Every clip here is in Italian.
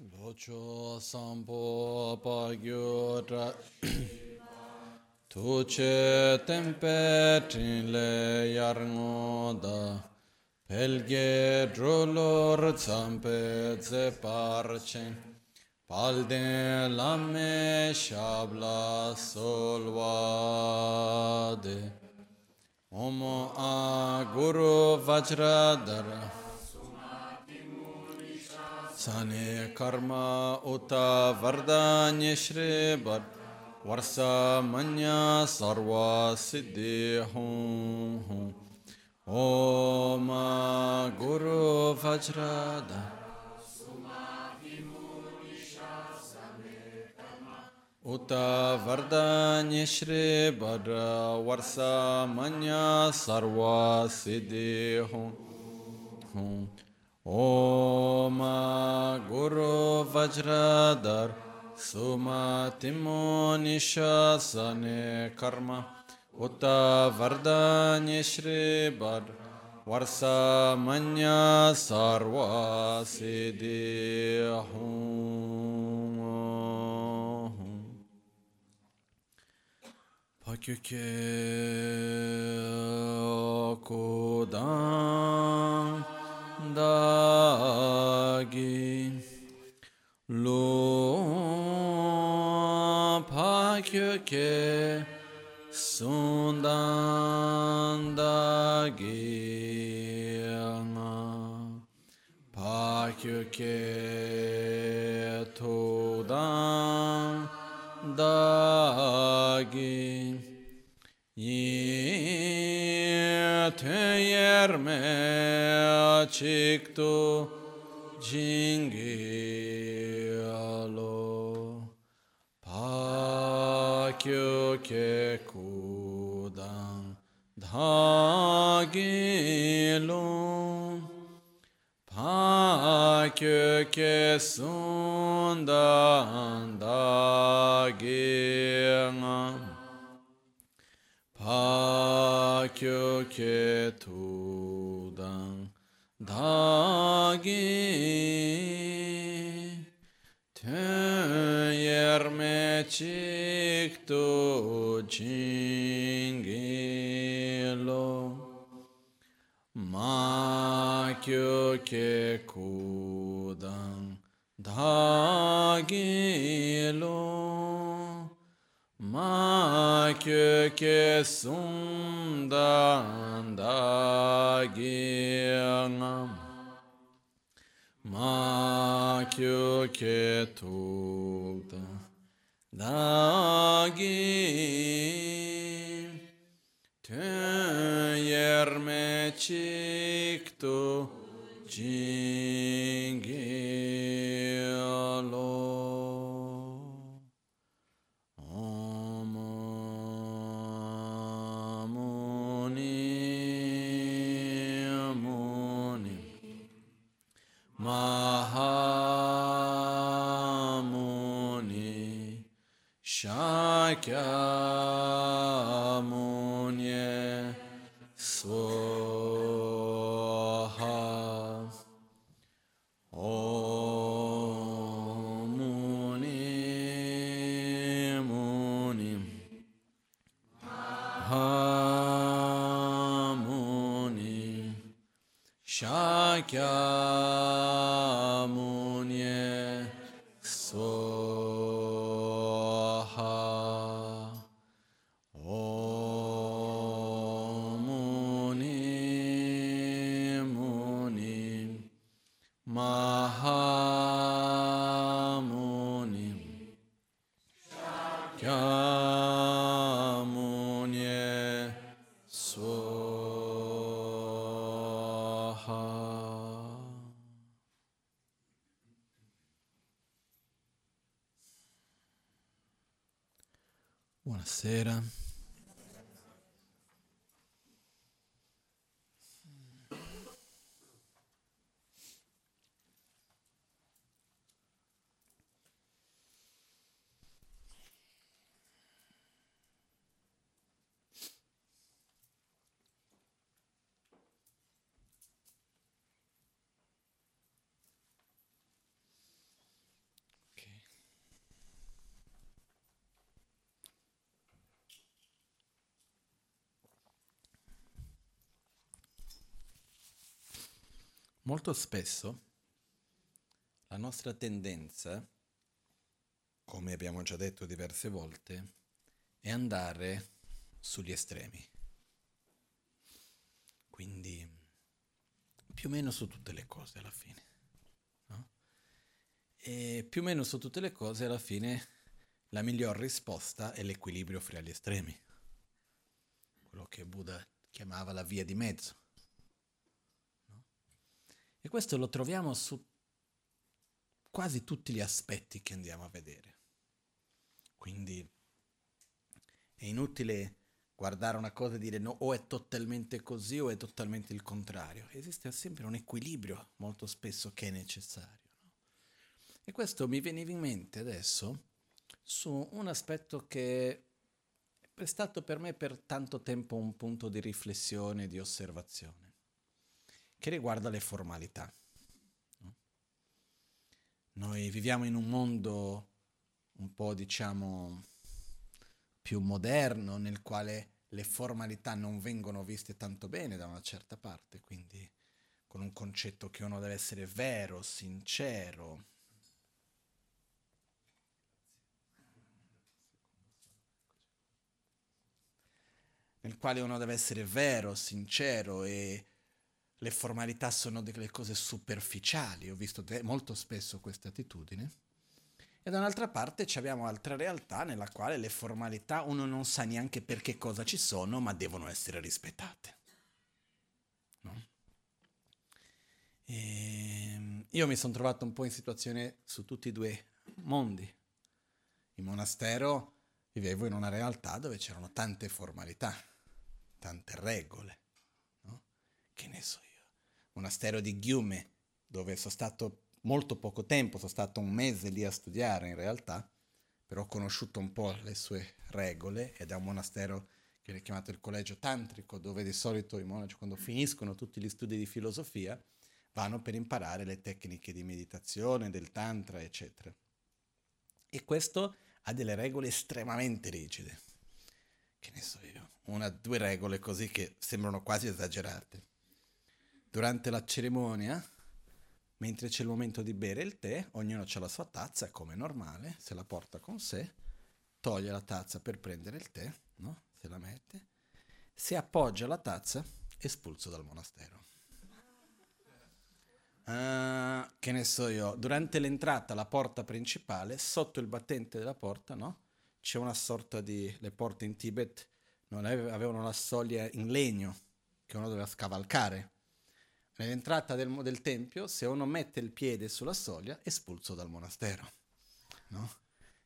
Locho sampo pagyo tra Tuche tempe trinle da Pelge drolor zampe ze parchen Palde lame shabla solvade Omo a guru vajradara Sane karma uta vardanya shribar Varsa manya sarva siddhi hum hum. Om Guru Vajrada Uta Vardanya Shri Bhadra Varsa Manya Sarva Siddhi hum hum Om Guru Vajradar Sumatimo Nishasane Karma Uta Vardanya Shri Bad Varsa Manya Sarva Siddhi Hum Pakyuke Kodam Dagi Lo Pakyuke Sundandagi Pakyuke Todan Dagi Yeteyerme Açıktı Jingialo Pakyuke Kudan Dhagilo Pakyuke Sundan Dagingam Pakyuke Tudan Dagi Töyerme çıktı Cingilo Makyuke Kudan Dagilo Ama köke sundan da Ma köke tulda da giyam yerme çıktı cingim جاء Molto spesso la nostra tendenza, come abbiamo già detto diverse volte, è andare sugli estremi. Quindi più o meno su tutte le cose alla fine. No? E più o meno su tutte le cose alla fine la miglior risposta è l'equilibrio fra gli estremi. Quello che Buddha chiamava la via di mezzo. E questo lo troviamo su quasi tutti gli aspetti che andiamo a vedere. Quindi è inutile guardare una cosa e dire no, o è totalmente così o è totalmente il contrario. Esiste sempre un equilibrio molto spesso che è necessario. No? E questo mi veniva in mente adesso su un aspetto che è stato per me per tanto tempo un punto di riflessione, di osservazione che riguarda le formalità. Noi viviamo in un mondo un po', diciamo, più moderno, nel quale le formalità non vengono viste tanto bene da una certa parte, quindi con un concetto che uno deve essere vero, sincero. Nel quale uno deve essere vero, sincero e le formalità sono delle cose superficiali, ho visto te- molto spesso questa attitudine. E da un'altra parte abbiamo altre realtà nella quale le formalità uno non sa neanche per che cosa ci sono, ma devono essere rispettate. No? E io mi sono trovato un po' in situazione su tutti e due mondi. In monastero vivevo in una realtà dove c'erano tante formalità, tante regole, no? che ne so io monastero di Ghiume, dove sono stato molto poco tempo, sono stato un mese lì a studiare in realtà, però ho conosciuto un po' le sue regole ed è un monastero che è chiamato il collegio tantrico, dove di solito i monaci quando finiscono tutti gli studi di filosofia vanno per imparare le tecniche di meditazione, del tantra, eccetera. E questo ha delle regole estremamente rigide. Che ne so io, una, due regole così che sembrano quasi esagerate durante la cerimonia, mentre c'è il momento di bere il tè, ognuno ha la sua tazza, come normale, se la porta con sé, toglie la tazza per prendere il tè, no? se la mette, se appoggia la tazza, espulso dal monastero. Uh, che ne so io, durante l'entrata alla porta principale, sotto il battente della porta, no? C'è una sorta di... le porte in Tibet non avevano la soglia in legno che uno doveva scavalcare Nell'entrata del, del, tempio, se uno mette il piede sulla soglia, è espulso dal monastero. No?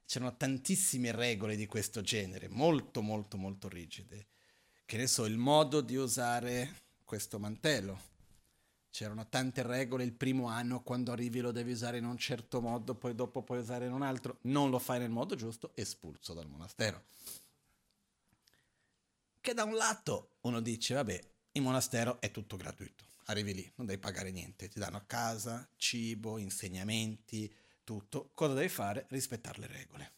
C'erano tantissime regole di questo genere, molto, molto, molto rigide. Che ne so, il modo di usare questo mantello. C'erano tante regole il primo anno, quando arrivi lo devi usare in un certo modo, poi dopo puoi usare in un altro. Non lo fai nel modo giusto, espulso dal monastero. Che da un lato uno dice, vabbè, il monastero è tutto gratuito arrivi lì, non devi pagare niente, ti danno a casa, cibo, insegnamenti, tutto. Cosa devi fare? Rispettare le regole.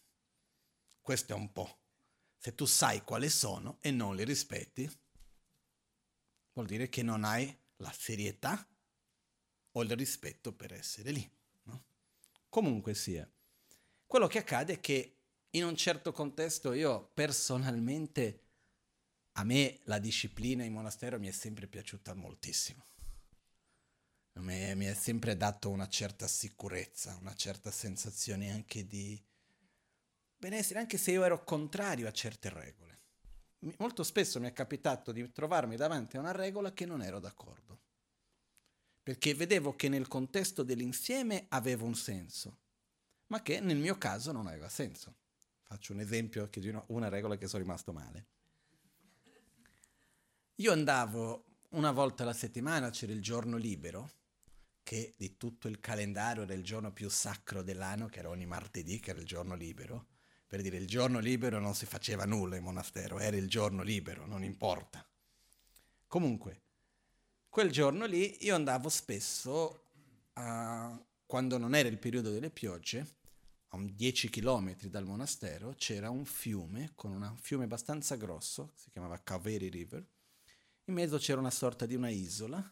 Questo è un po'. Se tu sai quali sono e non li rispetti, vuol dire che non hai la serietà o il rispetto per essere lì. No? Comunque sia, quello che accade è che in un certo contesto io personalmente, a me la disciplina in monastero mi è sempre piaciuta moltissimo mi, mi è sempre dato una certa sicurezza, una certa sensazione anche di benessere, anche se io ero contrario a certe regole. Molto spesso mi è capitato di trovarmi davanti a una regola che non ero d'accordo, perché vedevo che nel contesto dell'insieme aveva un senso, ma che nel mio caso non aveva senso. Faccio un esempio di una, una regola che sono rimasto male. Io andavo una volta alla settimana, c'era il giorno libero, che di tutto il calendario era il giorno più sacro dell'anno, che era ogni martedì, che era il giorno libero. Per dire, il giorno libero non si faceva nulla in monastero, era il giorno libero, non importa. Comunque, quel giorno lì io andavo spesso, a, quando non era il periodo delle piogge, a 10 km dal monastero c'era un fiume, con un fiume abbastanza grosso, si chiamava Kaveri River, in mezzo c'era una sorta di una isola,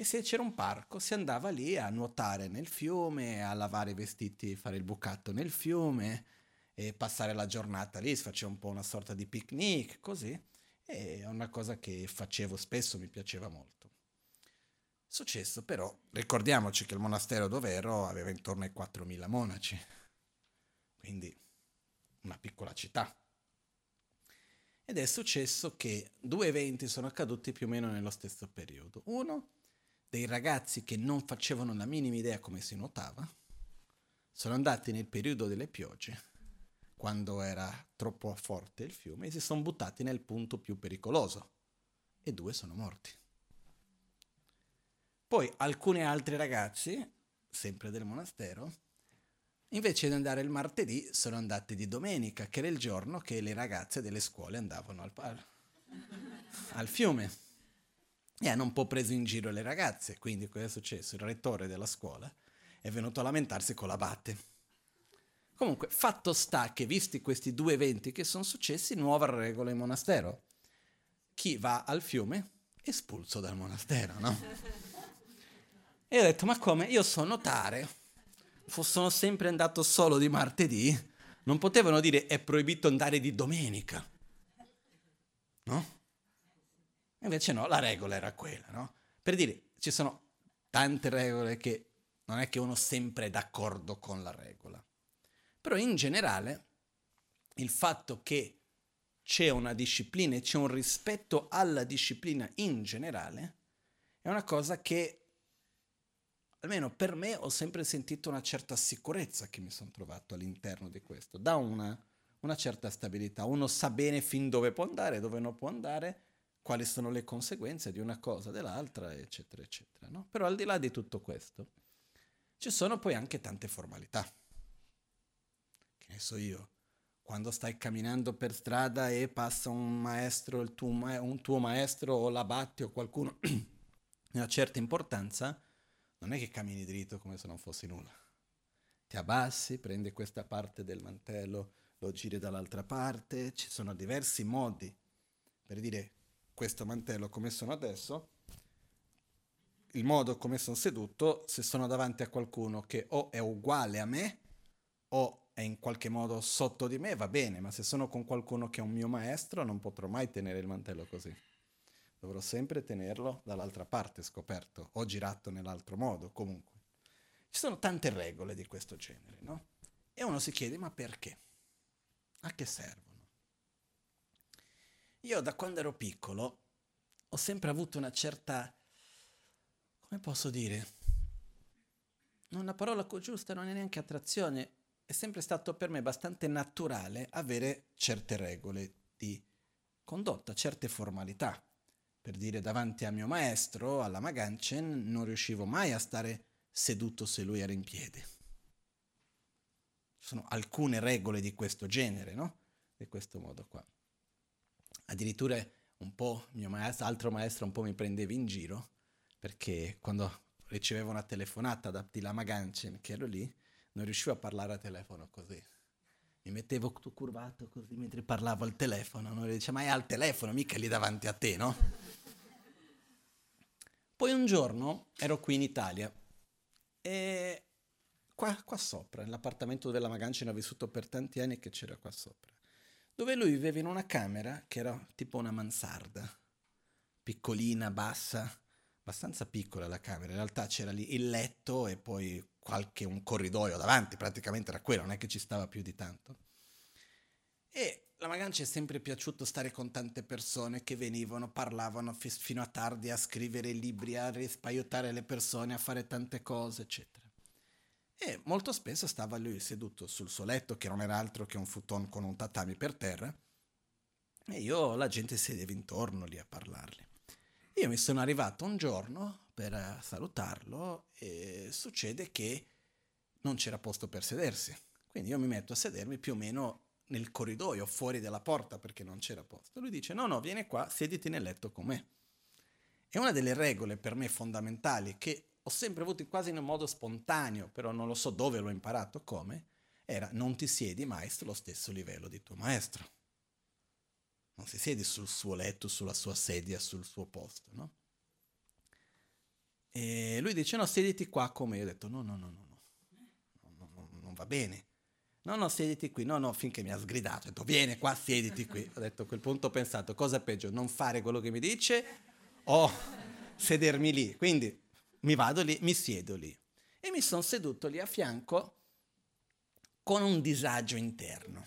E se c'era un parco si andava lì a nuotare nel fiume, a lavare i vestiti, fare il bucato nel fiume e passare la giornata lì, si faceva un po' una sorta di picnic, così. E è una cosa che facevo spesso, mi piaceva molto. Successo però, ricordiamoci che il monastero dove ero aveva intorno ai 4.000 monaci, quindi una piccola città. Ed è successo che due eventi sono accaduti più o meno nello stesso periodo. Uno, dei ragazzi che non facevano la minima idea come si nuotava, sono andati nel periodo delle piogge, quando era troppo forte il fiume, e si sono buttati nel punto più pericoloso. E due sono morti. Poi alcuni altri ragazzi, sempre del monastero, invece di andare il martedì, sono andati di domenica, che era il giorno che le ragazze delle scuole andavano al, al fiume e hanno un po' preso in giro le ragazze. Quindi cosa è successo? Il rettore della scuola è venuto a lamentarsi con la batte. Comunque, fatto sta che, visti questi due eventi che sono successi, nuova regola in monastero. Chi va al fiume è espulso dal monastero, no? E ho detto, ma come? Io so notare, sono sempre andato solo di martedì, non potevano dire è proibito andare di domenica, no? Invece no, la regola era quella, no? Per dire, ci sono tante regole che non è che uno sempre è d'accordo con la regola. Però in generale il fatto che c'è una disciplina e c'è un rispetto alla disciplina in generale è una cosa che almeno per me ho sempre sentito una certa sicurezza che mi sono trovato all'interno di questo, dà una, una certa stabilità, uno sa bene fin dove può andare, dove non può andare quali sono le conseguenze di una cosa, dell'altra, eccetera, eccetera. No? Però al di là di tutto questo, ci sono poi anche tante formalità. Che ne so io, quando stai camminando per strada e passa un maestro, tuo, un tuo maestro o l'abatti o qualcuno di una certa importanza, non è che cammini dritto come se non fosse nulla. Ti abbassi, prendi questa parte del mantello, lo giri dall'altra parte, ci sono diversi modi per dire questo mantello come sono adesso, il modo come sono seduto, se sono davanti a qualcuno che o è uguale a me o è in qualche modo sotto di me, va bene, ma se sono con qualcuno che è un mio maestro non potrò mai tenere il mantello così. Dovrò sempre tenerlo dall'altra parte, scoperto, o girato nell'altro modo, comunque. Ci sono tante regole di questo genere, no? E uno si chiede, ma perché? A che serve? Io da quando ero piccolo ho sempre avuto una certa, come posso dire, una parola giusta non è neanche attrazione, è sempre stato per me abbastanza naturale avere certe regole di condotta, certe formalità. Per dire davanti a mio maestro, alla Maganchen, non riuscivo mai a stare seduto se lui era in piedi. Ci sono alcune regole di questo genere, no? Di questo modo qua. Addirittura un po' mio maestro, altro maestro un po' mi prendeva in giro perché quando ricevevo una telefonata da Tilama Ganchen, che ero lì, non riuscivo a parlare a telefono così. Mi mettevo curvato così mentre parlavo al telefono, no? E diceva, ma è al telefono, mica lì davanti a te, no? Poi un giorno ero qui in Italia e qua, qua sopra, nell'appartamento dove la Magancina ho vissuto per tanti anni che c'era qua sopra dove lui viveva in una camera che era tipo una mansarda, piccolina, bassa, abbastanza piccola la camera. In realtà c'era lì il letto e poi qualche un corridoio davanti, praticamente era quello, non è che ci stava più di tanto. E la Magancia è sempre piaciuto stare con tante persone che venivano, parlavano f- fino a tardi a scrivere libri, a rispaiuttare le persone, a fare tante cose, eccetera. E molto spesso stava lui seduto sul suo letto, che non era altro che un futon con un tatami per terra, e io, la gente sedeva intorno lì a parlargli. Io mi sono arrivato un giorno per salutarlo e succede che non c'era posto per sedersi. Quindi io mi metto a sedermi più o meno nel corridoio, fuori dalla porta, perché non c'era posto. Lui dice, no, no, vieni qua, siediti nel letto con me. E una delle regole per me fondamentali che ho sempre avuto quasi in un modo spontaneo, però non lo so dove l'ho imparato, come, era non ti siedi mai sullo stesso livello di tuo maestro. Non si siedi sul suo letto, sulla sua sedia, sul suo posto, no? E lui dice no, sediti qua come io ho detto no, no, no, no, no, no, no non va bene. No, no, sediti qui. No, no, finché mi ha sgridato. Ho detto, vieni qua, sediti qui. Ho detto, a quel punto ho pensato, cosa peggio, non fare quello che mi dice o sedermi lì? Quindi mi vado lì, mi siedo lì. E mi sono seduto lì a fianco con un disagio interno.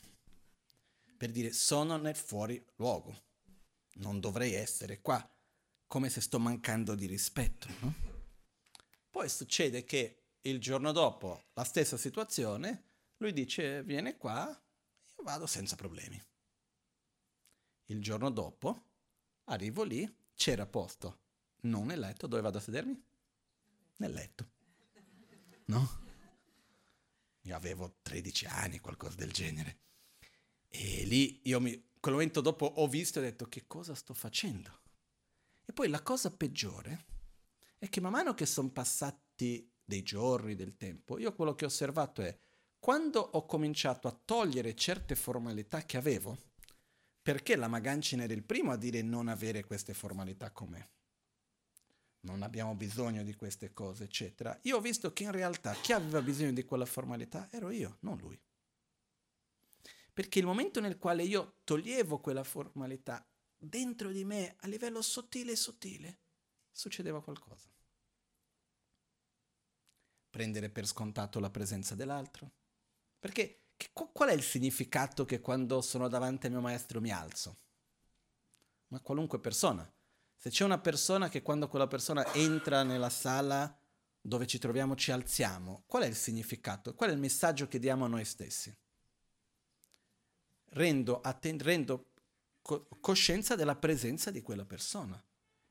Per dire, sono nel fuori luogo. Non dovrei essere qua. Come se sto mancando di rispetto, no? Poi succede che il giorno dopo, la stessa situazione, lui dice viene qua, io vado senza problemi. Il giorno dopo arrivo lì, c'era posto, non nel letto, dove vado a sedermi? Nel letto. No? Io avevo 13 anni, qualcosa del genere. E lì io mi, quel momento dopo ho visto e ho detto che cosa sto facendo? E poi la cosa peggiore è che man mano che sono passati dei giorni, del tempo, io quello che ho osservato è quando ho cominciato a togliere certe formalità che avevo, perché la Magancina era il primo a dire non avere queste formalità con me? Non abbiamo bisogno di queste cose, eccetera. Io ho visto che in realtà chi aveva bisogno di quella formalità ero io, non lui. Perché il momento nel quale io toglievo quella formalità dentro di me, a livello sottile e sottile, succedeva qualcosa. Prendere per scontato la presenza dell'altro, perché che, qual è il significato che quando sono davanti al mio maestro mi alzo? Ma qualunque persona. Se c'è una persona che quando quella persona entra nella sala dove ci troviamo ci alziamo, qual è il significato? Qual è il messaggio che diamo a noi stessi? Rendo, atten- rendo co- coscienza della presenza di quella persona.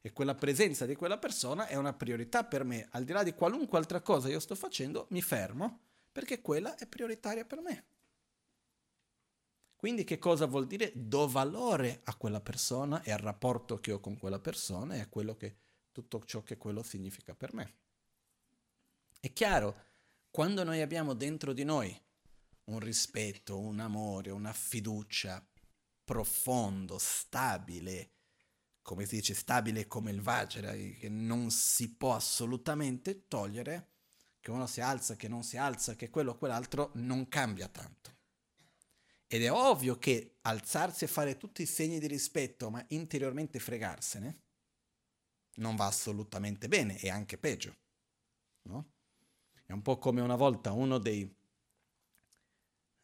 E quella presenza di quella persona è una priorità per me. Al di là di qualunque altra cosa io sto facendo, mi fermo perché quella è prioritaria per me. Quindi che cosa vuol dire? Do valore a quella persona e al rapporto che ho con quella persona e a quello che, tutto ciò che quello significa per me. È chiaro, quando noi abbiamo dentro di noi un rispetto, un amore, una fiducia profondo, stabile, come si dice, stabile come il Vajra, che non si può assolutamente togliere, che uno si alza, che non si alza, che quello o quell'altro, non cambia tanto. Ed è ovvio che alzarsi e fare tutti i segni di rispetto, ma interiormente fregarsene, non va assolutamente bene, e anche peggio. No? È un po' come una volta uno dei...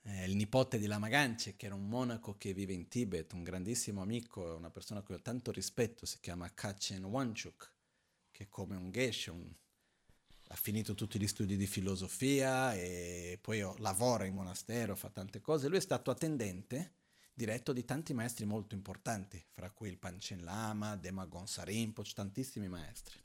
Eh, il nipote di Lama Ganche, che era un monaco che vive in Tibet, un grandissimo amico, una persona a cui ho tanto rispetto, si chiama Kachen Wanchuk, che è come un geshe, un ha finito tutti gli studi di filosofia e poi lavora in monastero, fa tante cose. Lui è stato attendente diretto di tanti maestri molto importanti, fra cui il Panchen Lama, Dema Gonsa Rinpoche, tantissimi maestri.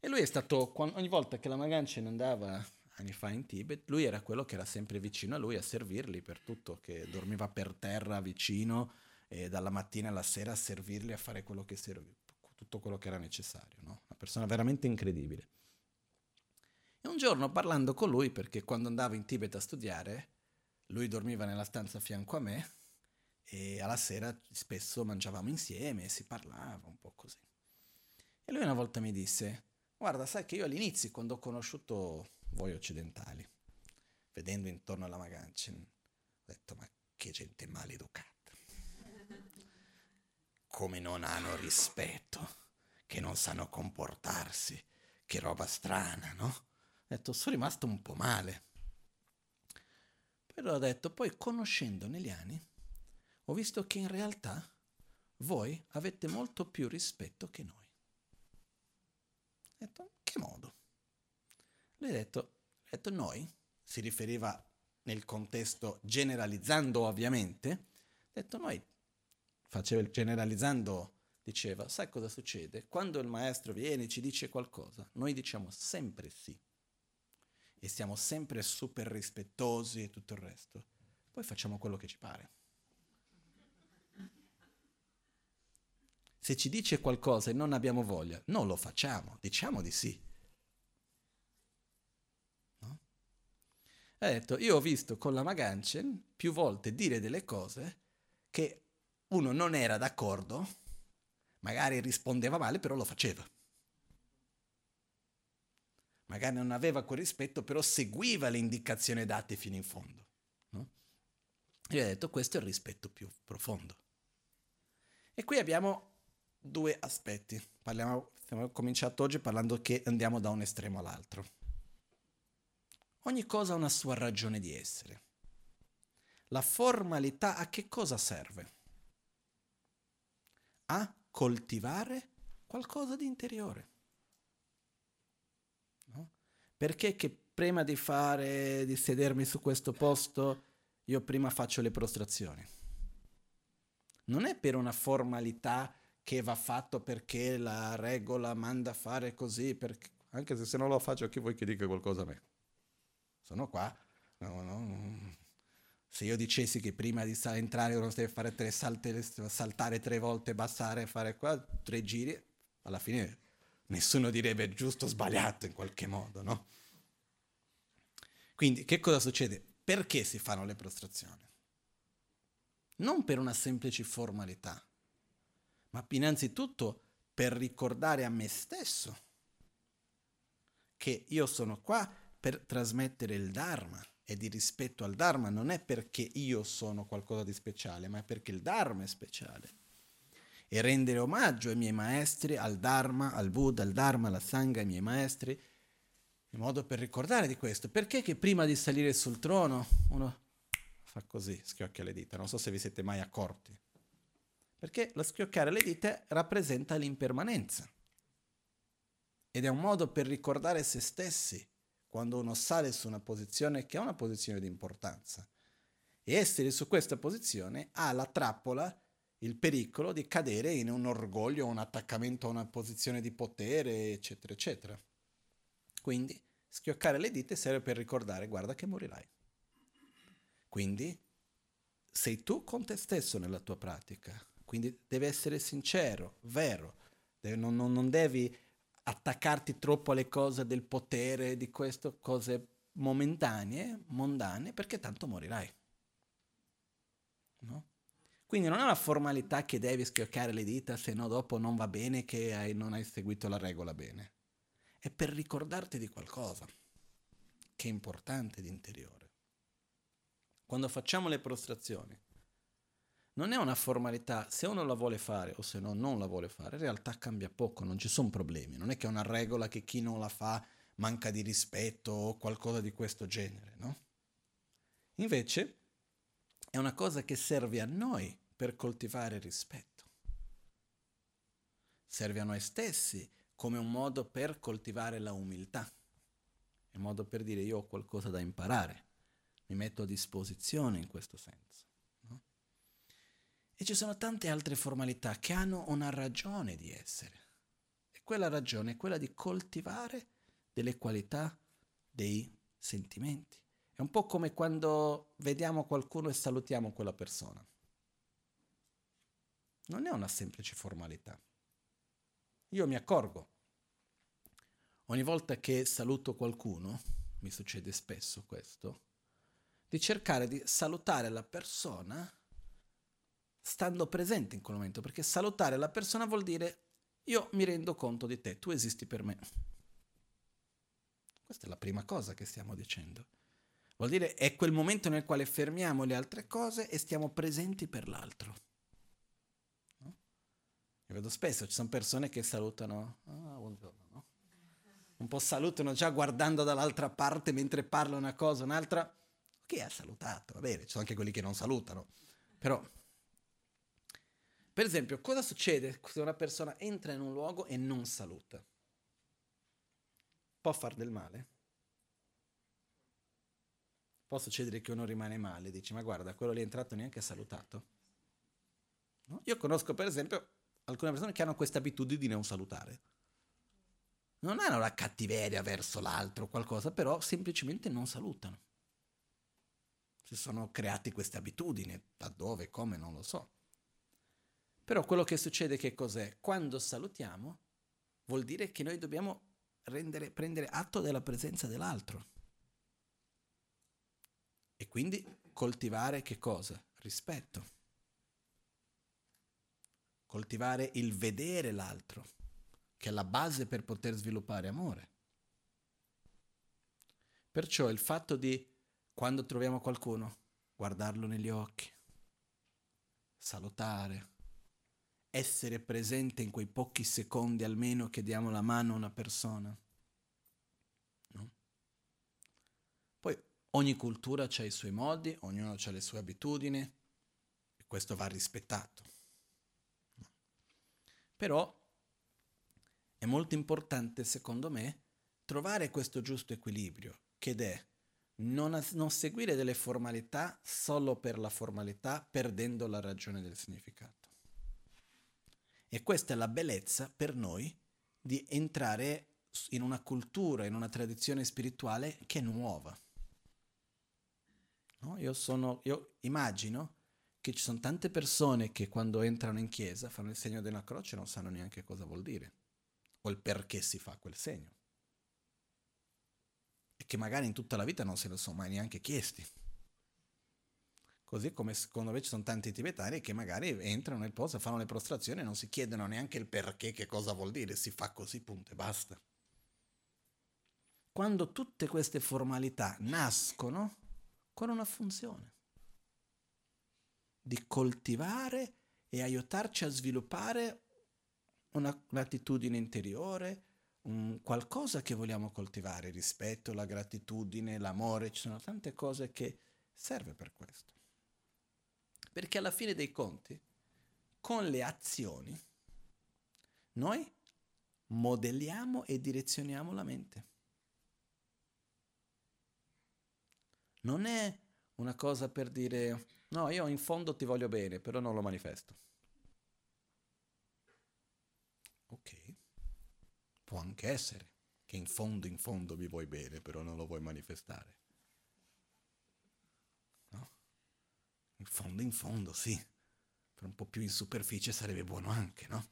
E lui è stato, ogni volta che la Maganchen andava anni fa in Tibet, lui era quello che era sempre vicino a lui a servirli per tutto, che dormiva per terra vicino e dalla mattina alla sera a servirli a fare quello che serviva, tutto quello che era necessario. No? Una persona veramente incredibile. E un giorno parlando con lui, perché quando andavo in Tibet a studiare, lui dormiva nella stanza a fianco a me e alla sera spesso mangiavamo insieme e si parlava un po' così. E lui una volta mi disse, guarda, sai che io all'inizio, quando ho conosciuto voi occidentali, vedendo intorno alla Magancin, ho detto, ma che gente maleducata. Come non hanno rispetto, che non sanno comportarsi, che roba strana, no? Ho detto, sono rimasto un po' male. Però ho detto, poi conoscendo negli anni, ho visto che in realtà voi avete molto più rispetto che noi. Ho detto, che modo? Lui ha detto, ha detto noi, si riferiva nel contesto generalizzando ovviamente, ha detto noi, faceva il generalizzando, diceva, sai cosa succede? Quando il maestro viene e ci dice qualcosa, noi diciamo sempre sì e siamo sempre super rispettosi e tutto il resto, poi facciamo quello che ci pare. Se ci dice qualcosa e non abbiamo voglia, non lo facciamo, diciamo di sì. Ha detto, io ho visto con la Maganchen più volte dire delle cose che uno non era d'accordo, magari rispondeva male, però lo faceva. magari non aveva quel rispetto, però seguiva le indicazioni date fino in fondo. No? Io ho detto questo è il rispetto più profondo. E qui abbiamo due aspetti. Parliamo, abbiamo cominciato oggi parlando che andiamo da un estremo all'altro. Ogni cosa ha una sua ragione di essere. La formalità a che cosa serve? A coltivare qualcosa di interiore. No? Perché che prima di fare, di sedermi su questo posto, io prima faccio le prostrazioni? Non è per una formalità che va fatto perché la regola manda a fare così, perché, anche se, se non lo faccio, chi vuoi che dica qualcosa a me? Sono qua. No, no. Se io dicessi che prima di entrare uno deve fare tre salte, saltare tre volte, passare, fare qua, tre giri, alla fine nessuno direbbe giusto o sbagliato in qualche modo, no? Quindi che cosa succede? Perché si fanno le prostrazioni? Non per una semplice formalità, ma innanzitutto per ricordare a me stesso che io sono qua per trasmettere il Dharma e di rispetto al Dharma non è perché io sono qualcosa di speciale, ma è perché il Dharma è speciale. E rendere omaggio ai miei maestri, al Dharma, al Buddha, al Dharma, alla Sangha, ai miei maestri, in modo per ricordare di questo. Perché che prima di salire sul trono uno fa così, schiocchia le dita, non so se vi siete mai accorti. Perché lo schioccare le dita rappresenta l'impermanenza. Ed è un modo per ricordare se stessi quando uno sale su una posizione che è una posizione di importanza. E essere su questa posizione ha la trappola, il pericolo di cadere in un orgoglio, un attaccamento a una posizione di potere, eccetera, eccetera. Quindi schioccare le dita serve per ricordare, guarda che morirai. Quindi sei tu con te stesso nella tua pratica, quindi devi essere sincero, vero, non, non, non devi attaccarti troppo alle cose del potere, di questo, cose momentanee, mondane, perché tanto morirai. No? Quindi non è una formalità che devi schioccare le dita, se no dopo non va bene che hai, non hai seguito la regola bene. È per ricordarti di qualcosa che è importante di interiore. Quando facciamo le prostrazioni, non è una formalità, se uno la vuole fare o se no non la vuole fare, in realtà cambia poco, non ci sono problemi, non è che è una regola che chi non la fa manca di rispetto o qualcosa di questo genere, no? Invece è una cosa che serve a noi per coltivare rispetto. Serve a noi stessi come un modo per coltivare la umiltà, un modo per dire io ho qualcosa da imparare, mi metto a disposizione in questo senso. E ci sono tante altre formalità che hanno una ragione di essere. E quella ragione è quella di coltivare delle qualità dei sentimenti. È un po' come quando vediamo qualcuno e salutiamo quella persona. Non è una semplice formalità. Io mi accorgo. Ogni volta che saluto qualcuno, mi succede spesso questo, di cercare di salutare la persona stando presente in quel momento, perché salutare la persona vuol dire io mi rendo conto di te, tu esisti per me. Questa è la prima cosa che stiamo dicendo. Vuol dire è quel momento nel quale fermiamo le altre cose e stiamo presenti per l'altro. No? Io vedo spesso, ci sono persone che salutano, ah, buongiorno, no? Un po' salutano già guardando dall'altra parte mentre parla una cosa, un'altra. Chi ha salutato? Va bene, ci sono anche quelli che non salutano. Però per esempio, cosa succede se una persona entra in un luogo e non saluta? Può far del male? Può succedere che uno rimane male, dici ma guarda, quello lì è entrato neanche ha salutato. No? Io conosco per esempio alcune persone che hanno questa abitudine di non salutare. Non hanno la cattiveria verso l'altro o qualcosa, però semplicemente non salutano. Si sono creati queste abitudini, da dove, come, non lo so. Però quello che succede che cos'è? Quando salutiamo vuol dire che noi dobbiamo rendere, prendere atto della presenza dell'altro. E quindi coltivare che cosa? Rispetto. Coltivare il vedere l'altro, che è la base per poter sviluppare amore. Perciò il fatto di, quando troviamo qualcuno, guardarlo negli occhi, salutare, essere presente in quei pochi secondi almeno che diamo la mano a una persona. No? Poi ogni cultura ha i suoi modi, ognuno ha le sue abitudini e questo va rispettato. Però è molto importante, secondo me, trovare questo giusto equilibrio, che è non, non seguire delle formalità solo per la formalità, perdendo la ragione del significato. E questa è la bellezza per noi di entrare in una cultura, in una tradizione spirituale che è nuova. No? Io, sono, io immagino che ci sono tante persone che quando entrano in chiesa fanno il segno della croce e non sanno neanche cosa vuol dire o il perché si fa quel segno. E che magari in tutta la vita non se lo sono mai neanche chiesti. Così come secondo me ci sono tanti tibetani che magari entrano nel posto, fanno le prostrazioni e non si chiedono neanche il perché, che cosa vuol dire, si fa così, punto e basta. Quando tutte queste formalità nascono con una funzione di coltivare e aiutarci a sviluppare una gratitudine interiore, un qualcosa che vogliamo coltivare, rispetto, la gratitudine, l'amore, ci sono tante cose che serve per questo. Perché alla fine dei conti, con le azioni, noi modelliamo e direzioniamo la mente. Non è una cosa per dire, no, io in fondo ti voglio bene, però non lo manifesto. Ok, può anche essere che in fondo, in fondo mi vuoi bene, però non lo vuoi manifestare. In fondo, in fondo, sì. Per un po' più in superficie sarebbe buono anche, no?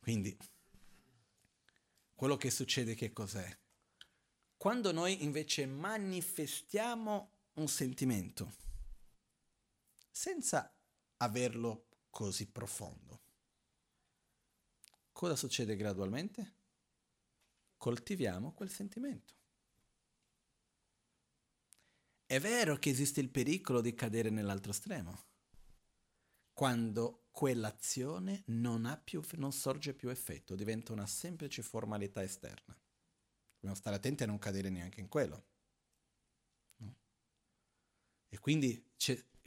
Quindi, quello che succede che cos'è? Quando noi invece manifestiamo un sentimento, senza averlo così profondo, cosa succede gradualmente? Coltiviamo quel sentimento. È vero che esiste il pericolo di cadere nell'altro estremo, quando quell'azione non, più, non sorge più effetto, diventa una semplice formalità esterna. Dobbiamo stare attenti a non cadere neanche in quello. No? E quindi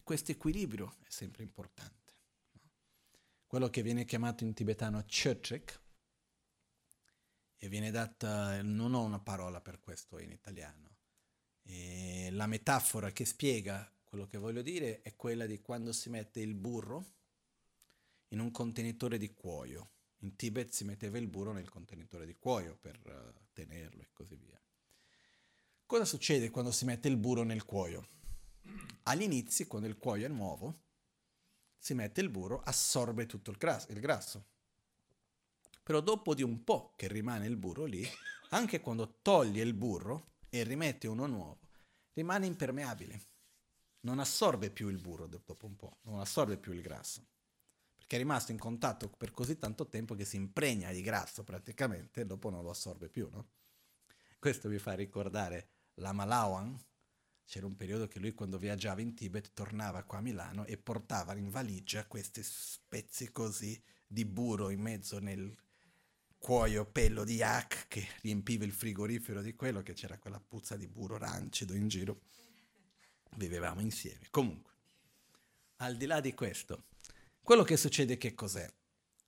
questo equilibrio è sempre importante. No? Quello che viene chiamato in tibetano chötrek, e viene data, non ho una parola per questo in italiano, e la metafora che spiega quello che voglio dire è quella di quando si mette il burro in un contenitore di cuoio. In Tibet si metteva il burro nel contenitore di cuoio per uh, tenerlo e così via. Cosa succede quando si mette il burro nel cuoio? All'inizio, quando il cuoio è nuovo, si mette il burro, assorbe tutto il grasso, il grasso. Però dopo di un po' che rimane il burro lì, anche quando toglie il burro, e rimette uno nuovo, rimane impermeabile. Non assorbe più il burro dopo un po', non assorbe più il grasso, perché è rimasto in contatto per così tanto tempo che si impregna di grasso praticamente e dopo non lo assorbe più, no? Questo mi fa ricordare la Malawan, c'era un periodo che lui quando viaggiava in Tibet tornava qua a Milano e portava in valigia questi spezzi così di burro in mezzo nel cuoio pello di yak che riempiva il frigorifero di quello, che c'era quella puzza di burro rancido in giro. Vivevamo insieme. Comunque, al di là di questo, quello che succede che cos'è?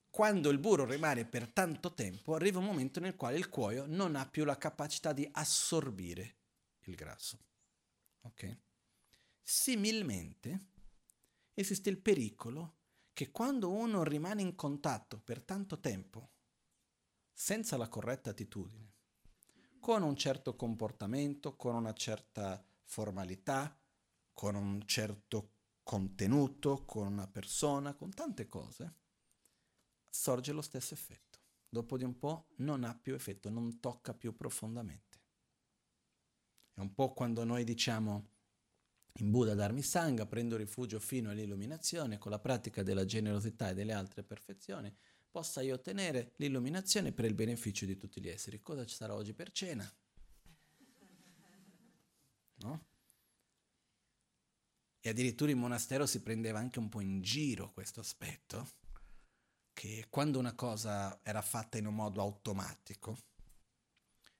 Quando il burro rimane per tanto tempo, arriva un momento nel quale il cuoio non ha più la capacità di assorbire il grasso. Ok? Similmente, esiste il pericolo che quando uno rimane in contatto per tanto tempo senza la corretta attitudine, con un certo comportamento, con una certa formalità, con un certo contenuto, con una persona, con tante cose, sorge lo stesso effetto. Dopo di un po' non ha più effetto, non tocca più profondamente. È un po' quando noi diciamo in Buddha Dharmi Sangha prendo rifugio fino all'illuminazione con la pratica della generosità e delle altre perfezioni, possa io ottenere l'illuminazione per il beneficio di tutti gli esseri. Cosa ci sarà oggi per cena? no? E addirittura in monastero si prendeva anche un po' in giro questo aspetto, che quando una cosa era fatta in un modo automatico,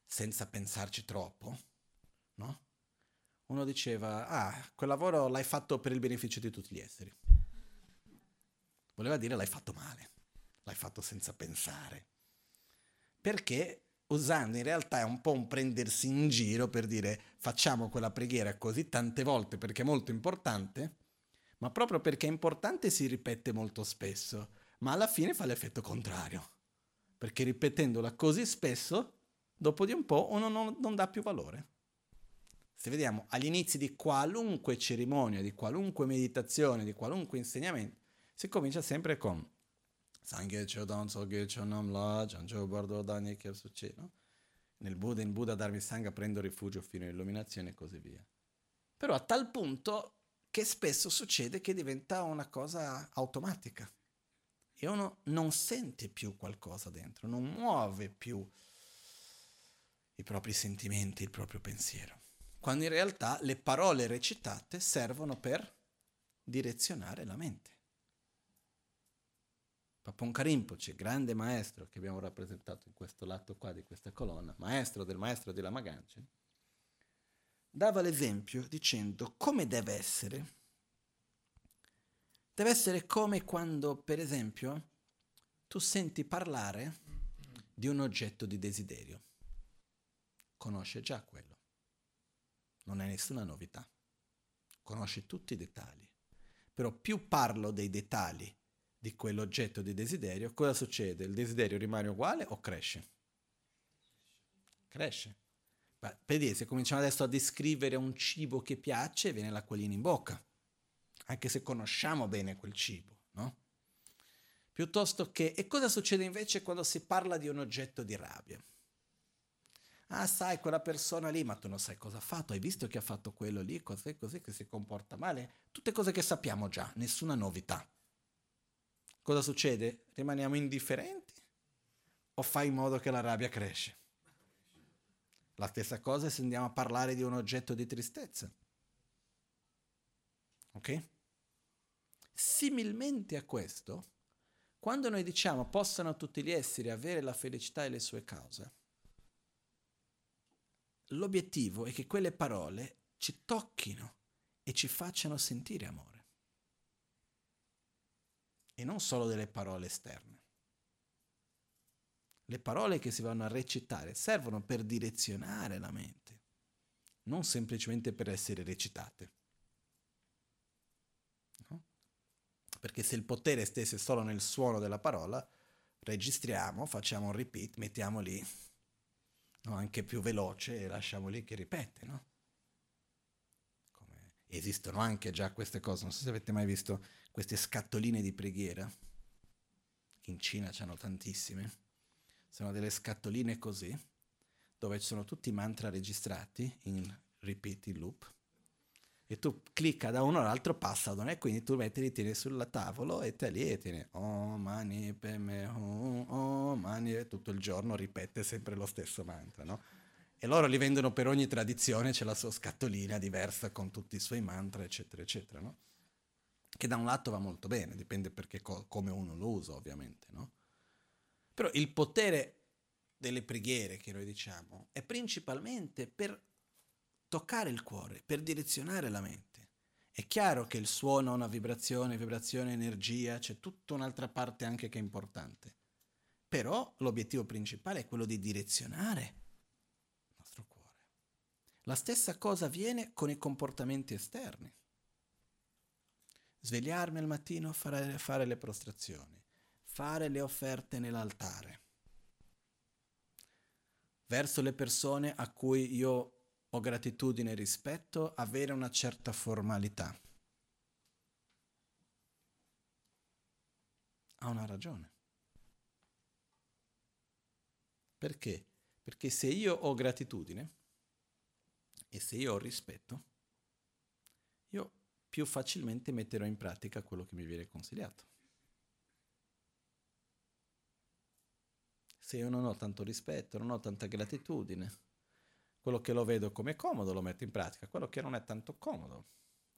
senza pensarci troppo, no? Uno diceva, ah, quel lavoro l'hai fatto per il beneficio di tutti gli esseri. Voleva dire l'hai fatto male, l'hai fatto senza pensare. Perché usando in realtà è un po' un prendersi in giro per dire facciamo quella preghiera così tante volte perché è molto importante, ma proprio perché è importante si ripete molto spesso, ma alla fine fa l'effetto contrario, perché ripetendola così spesso, dopo di un po' uno non, non dà più valore. Se vediamo agli inizi di qualunque cerimonia, di qualunque meditazione, di qualunque insegnamento, si comincia sempre con Sangye Chodon Sogye Chonam La, Janjo Bardo Dani Kyapsuchi, no? Nel Buddha, in Buddha Dharmi Sangha prendo rifugio fino all'illuminazione e così via. Però a tal punto che spesso succede che diventa una cosa automatica e uno non sente più qualcosa dentro, non muove più i propri sentimenti, il proprio pensiero, quando in realtà le parole recitate servono per direzionare la mente. Papon Rinpoche, grande maestro che abbiamo rappresentato in questo lato qua di questa colonna, maestro del maestro di Lama Ganchen, dava l'esempio dicendo come deve essere. Deve essere come quando, per esempio, tu senti parlare di un oggetto di desiderio. Conosce già quello. Non è nessuna novità. Conosce tutti i dettagli. Però più parlo dei dettagli di quell'oggetto di desiderio, cosa succede? Il desiderio rimane uguale o cresce? Cresce. Dire, se cominciamo adesso a descrivere un cibo che piace, viene l'acquolina in bocca, anche se conosciamo bene quel cibo, no? Piuttosto che, e cosa succede invece quando si parla di un oggetto di rabbia? Ah, sai, quella persona lì, ma tu non sai cosa ha fatto, hai visto che ha fatto quello lì, così, così, che si comporta male? Tutte cose che sappiamo già, nessuna novità cosa succede? Rimaniamo indifferenti o fai in modo che la rabbia cresce? La stessa cosa se andiamo a parlare di un oggetto di tristezza. Ok? Similmente a questo, quando noi diciamo possano tutti gli esseri avere la felicità e le sue cause, l'obiettivo è che quelle parole ci tocchino e ci facciano sentire amore e non solo delle parole esterne. Le parole che si vanno a recitare servono per direzionare la mente, non semplicemente per essere recitate. No? Perché se il potere stesse solo nel suono della parola, registriamo, facciamo un repeat, mettiamo lì no? anche più veloce e lasciamo lì che ripete, no? Come esistono anche già queste cose, non so se avete mai visto queste scatoline di preghiera, in Cina c'hanno tantissime, sono delle scatoline così, dove ci sono tutti i mantra registrati in repeat, in loop, e tu clicca da uno all'altro, passa da uno, e quindi tu metti, li tieni sul tavolo e te lì e tieni oh mani per me, oh, oh mani, e tutto il giorno ripete sempre lo stesso mantra, no? E loro li vendono per ogni tradizione, c'è la sua scatolina diversa con tutti i suoi mantra, eccetera, eccetera, no? Che da un lato va molto bene, dipende perché co- come uno lo usa ovviamente, no? Però il potere delle preghiere che noi diciamo è principalmente per toccare il cuore, per direzionare la mente. È chiaro che il suono ha una vibrazione, vibrazione, energia, c'è tutta un'altra parte anche che è importante. Però l'obiettivo principale è quello di direzionare il nostro cuore. La stessa cosa avviene con i comportamenti esterni svegliarmi al mattino, fare, fare le prostrazioni, fare le offerte nell'altare verso le persone a cui io ho gratitudine e rispetto, avere una certa formalità. Ha una ragione. Perché? Perché se io ho gratitudine e se io ho rispetto, io più facilmente metterò in pratica quello che mi viene consigliato. Se io non ho tanto rispetto, non ho tanta gratitudine, Quello che lo vedo come comodo lo metto in pratica, quello che non è tanto comodo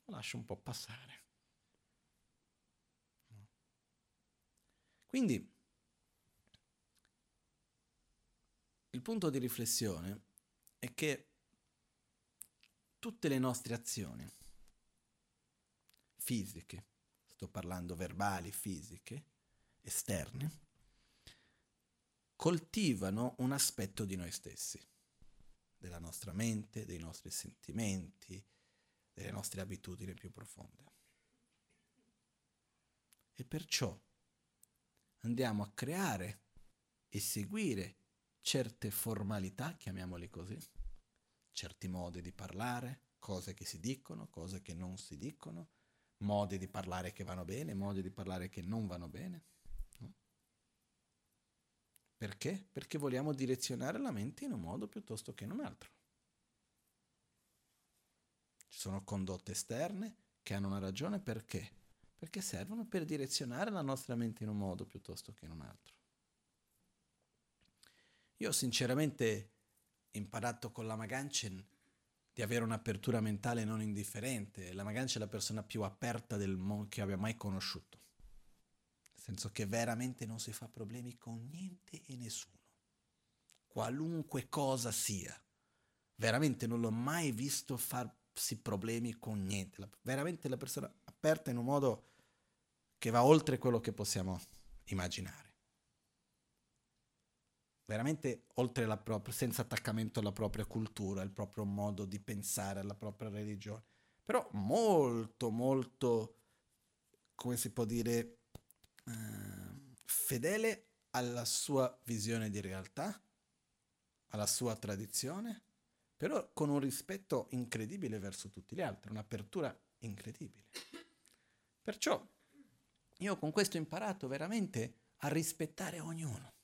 lo lascio un po' passare. Quindi il punto di riflessione è che tutte le nostre azioni fisiche, sto parlando verbali, fisiche, esterne, coltivano un aspetto di noi stessi, della nostra mente, dei nostri sentimenti, delle nostre abitudini più profonde. E perciò andiamo a creare e seguire certe formalità, chiamiamole così, certi modi di parlare, cose che si dicono, cose che non si dicono, modi di parlare che vanno bene, modi di parlare che non vanno bene. No? Perché? Perché vogliamo direzionare la mente in un modo piuttosto che in un altro. Ci sono condotte esterne che hanno una ragione perché? Perché servono per direzionare la nostra mente in un modo piuttosto che in un altro. Io sinceramente imparato con la Maganchen di avere un'apertura mentale non indifferente. La Maganchen è la persona più aperta del mondo che abbia mai conosciuto. Nel senso che veramente non si fa problemi con niente e nessuno. Qualunque cosa sia. Veramente non l'ho mai visto farsi problemi con niente. veramente la persona aperta in un modo che va oltre quello che possiamo immaginare veramente oltre la propria, senza attaccamento alla propria cultura, al proprio modo di pensare, alla propria religione, però molto, molto, come si può dire, eh, fedele alla sua visione di realtà, alla sua tradizione, però con un rispetto incredibile verso tutti gli altri, un'apertura incredibile. Perciò io con questo ho imparato veramente a rispettare ognuno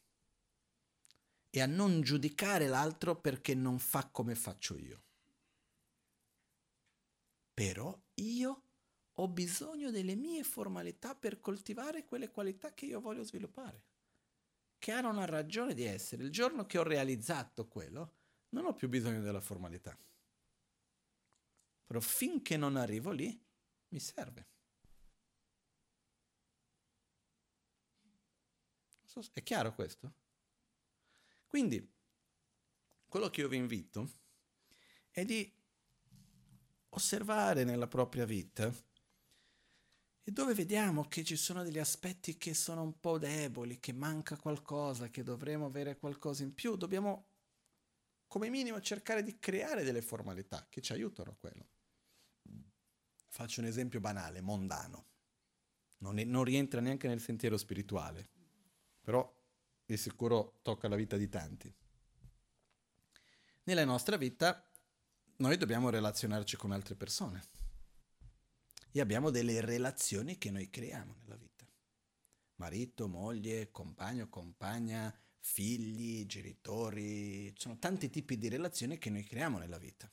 e a non giudicare l'altro perché non fa come faccio io. Però io ho bisogno delle mie formalità per coltivare quelle qualità che io voglio sviluppare, che hanno una ragione di essere. Il giorno che ho realizzato quello, non ho più bisogno della formalità. Però finché non arrivo lì, mi serve. È chiaro questo? Quindi, quello che io vi invito è di osservare nella propria vita e dove vediamo che ci sono degli aspetti che sono un po' deboli, che manca qualcosa, che dovremmo avere qualcosa in più, dobbiamo come minimo cercare di creare delle formalità che ci aiutano a quello. Faccio un esempio banale, mondano. Non, è, non rientra neanche nel sentiero spirituale, però di sicuro tocca la vita di tanti. Nella nostra vita noi dobbiamo relazionarci con altre persone e abbiamo delle relazioni che noi creiamo nella vita. Marito, moglie, compagno, compagna, figli, genitori, sono tanti tipi di relazioni che noi creiamo nella vita.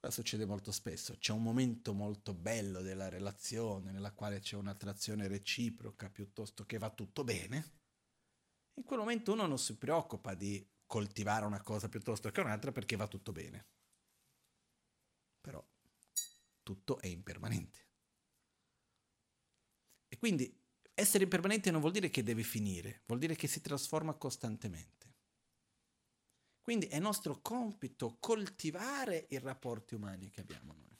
Cosa succede molto spesso? C'è un momento molto bello della relazione nella quale c'è un'attrazione reciproca piuttosto che va tutto bene in quel momento uno non si preoccupa di coltivare una cosa piuttosto che un'altra perché va tutto bene. Però tutto è impermanente. E quindi essere impermanente non vuol dire che deve finire, vuol dire che si trasforma costantemente. Quindi è nostro compito coltivare i rapporti umani che abbiamo noi.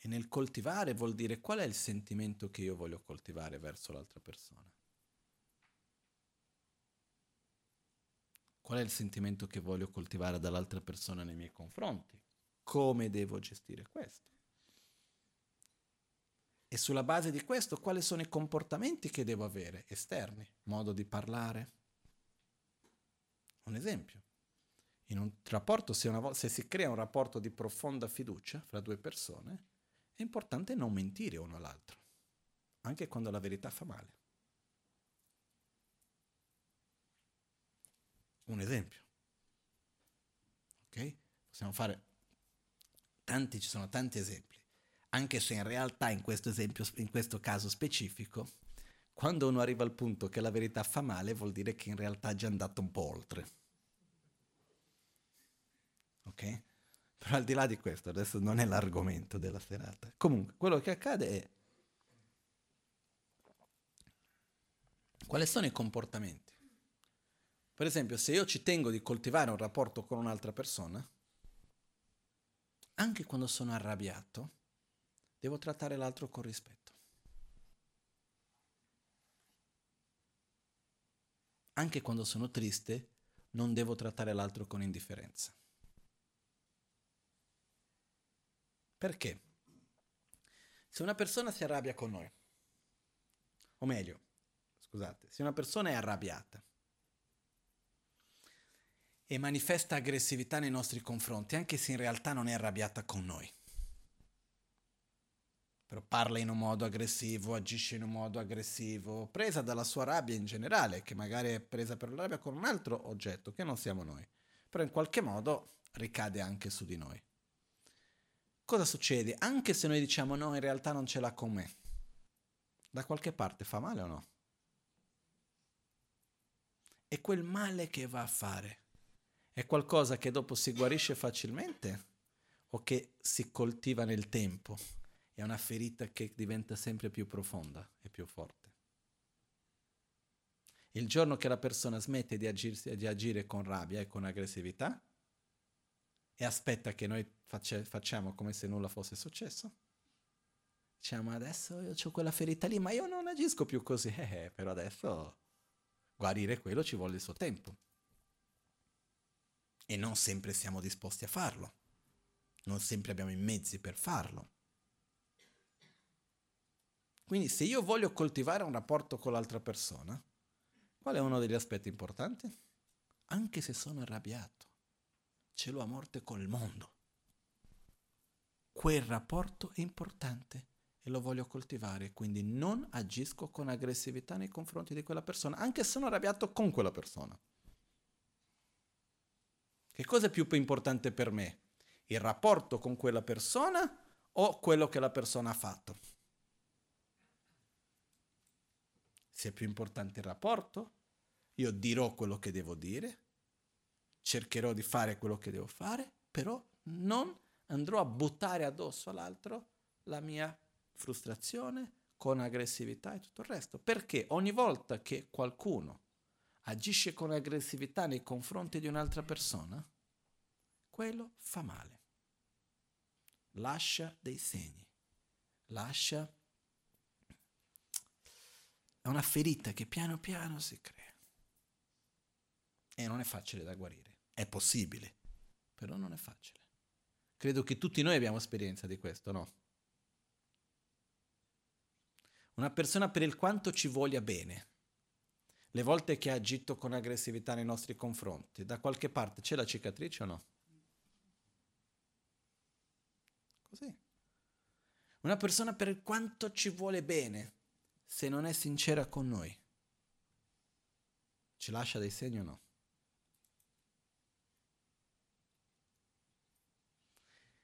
E nel coltivare vuol dire qual è il sentimento che io voglio coltivare verso l'altra persona. Qual è il sentimento che voglio coltivare dall'altra persona nei miei confronti? Come devo gestire questo? E sulla base di questo, quali sono i comportamenti che devo avere esterni? Modo di parlare? Un esempio. In un rapporto, se, vo- se si crea un rapporto di profonda fiducia fra due persone, è importante non mentire uno all'altro, anche quando la verità fa male. Un esempio. Ok? Possiamo fare tanti, ci sono tanti esempi, anche se in realtà in questo esempio, in questo caso specifico, quando uno arriva al punto che la verità fa male, vuol dire che in realtà è già andato un po' oltre. ok? Però al di là di questo, adesso non è l'argomento della serata. Comunque, quello che accade è quali sono i comportamenti. Per esempio, se io ci tengo di coltivare un rapporto con un'altra persona, anche quando sono arrabbiato, devo trattare l'altro con rispetto. Anche quando sono triste, non devo trattare l'altro con indifferenza. Perché? Se una persona si arrabbia con noi, o meglio, scusate, se una persona è arrabbiata e manifesta aggressività nei nostri confronti, anche se in realtà non è arrabbiata con noi, però parla in un modo aggressivo, agisce in un modo aggressivo, presa dalla sua rabbia in generale, che magari è presa per la rabbia con un altro oggetto, che non siamo noi, però in qualche modo ricade anche su di noi cosa succede? Anche se noi diciamo no, in realtà non ce l'ha con me, da qualche parte fa male o no? E quel male che va a fare è qualcosa che dopo si guarisce facilmente o che si coltiva nel tempo? È una ferita che diventa sempre più profonda e più forte. Il giorno che la persona smette di, agirsi, di agire con rabbia e con aggressività e aspetta che noi faccia, facciamo come se nulla fosse successo. Diciamo adesso io ho quella ferita lì, ma io non agisco più così, eh, eh, però adesso guarire quello ci vuole il suo tempo. E non sempre siamo disposti a farlo, non sempre abbiamo i mezzi per farlo. Quindi se io voglio coltivare un rapporto con l'altra persona, qual è uno degli aspetti importanti? Anche se sono arrabbiato, ce l'ho a morte col mondo quel rapporto è importante e lo voglio coltivare, quindi non agisco con aggressività nei confronti di quella persona, anche se sono arrabbiato con quella persona. Che cosa è più importante per me? Il rapporto con quella persona o quello che la persona ha fatto? Se è più importante il rapporto, io dirò quello che devo dire, cercherò di fare quello che devo fare, però non andrò a buttare addosso all'altro la mia frustrazione con aggressività e tutto il resto. Perché ogni volta che qualcuno agisce con aggressività nei confronti di un'altra persona, quello fa male. Lascia dei segni, lascia... È una ferita che piano piano si crea. E non è facile da guarire. È possibile, però non è facile. Credo che tutti noi abbiamo esperienza di questo, no? Una persona per il quanto ci voglia bene, le volte che ha agito con aggressività nei nostri confronti, da qualche parte c'è la cicatrice o no? Così. Una persona per quanto ci vuole bene, se non è sincera con noi, ci lascia dei segni o no?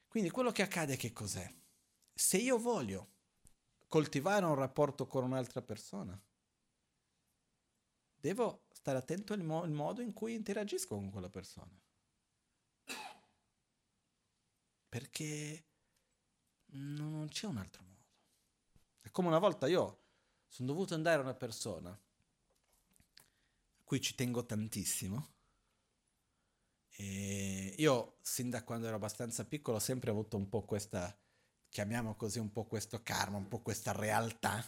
Quindi quello che accade che cos'è? Se io voglio coltivare un rapporto con un'altra persona, devo stare attento al, mo- modo in cui interagisco con quella persona. Perché non c'è un altro modo. È come una volta io sono dovuto andare a una persona a cui ci tengo tantissimo e io, sin da quando ero abbastanza piccolo, ho sempre avuto un po' questa, chiamiamo così, un po' questo karma, un po' questa realtà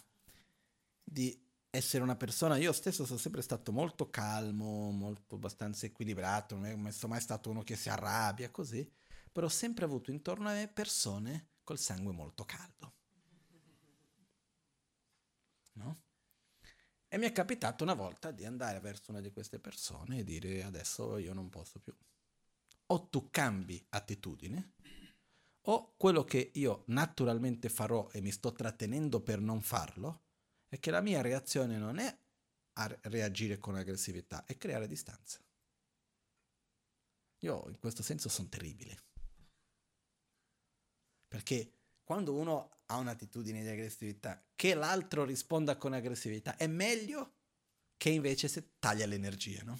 di essere una persona. Io stesso sono sempre stato molto calmo, molto abbastanza equilibrato, non sono mai stato uno che si arrabbia, così, però ho sempre avuto intorno a me persone col sangue molto caldo. No? E mi è capitato una volta di andare verso una di queste persone e dire adesso io non posso più o tu cambi attitudine o quello che io naturalmente farò e mi sto trattenendo per non farlo è che la mia reazione non è a reagire con aggressività, è creare distanza. Io in questo senso sono terribile. Perché quando uno ha un'attitudine di aggressività, che l'altro risponda con aggressività, è meglio che invece se taglia l'energia, no?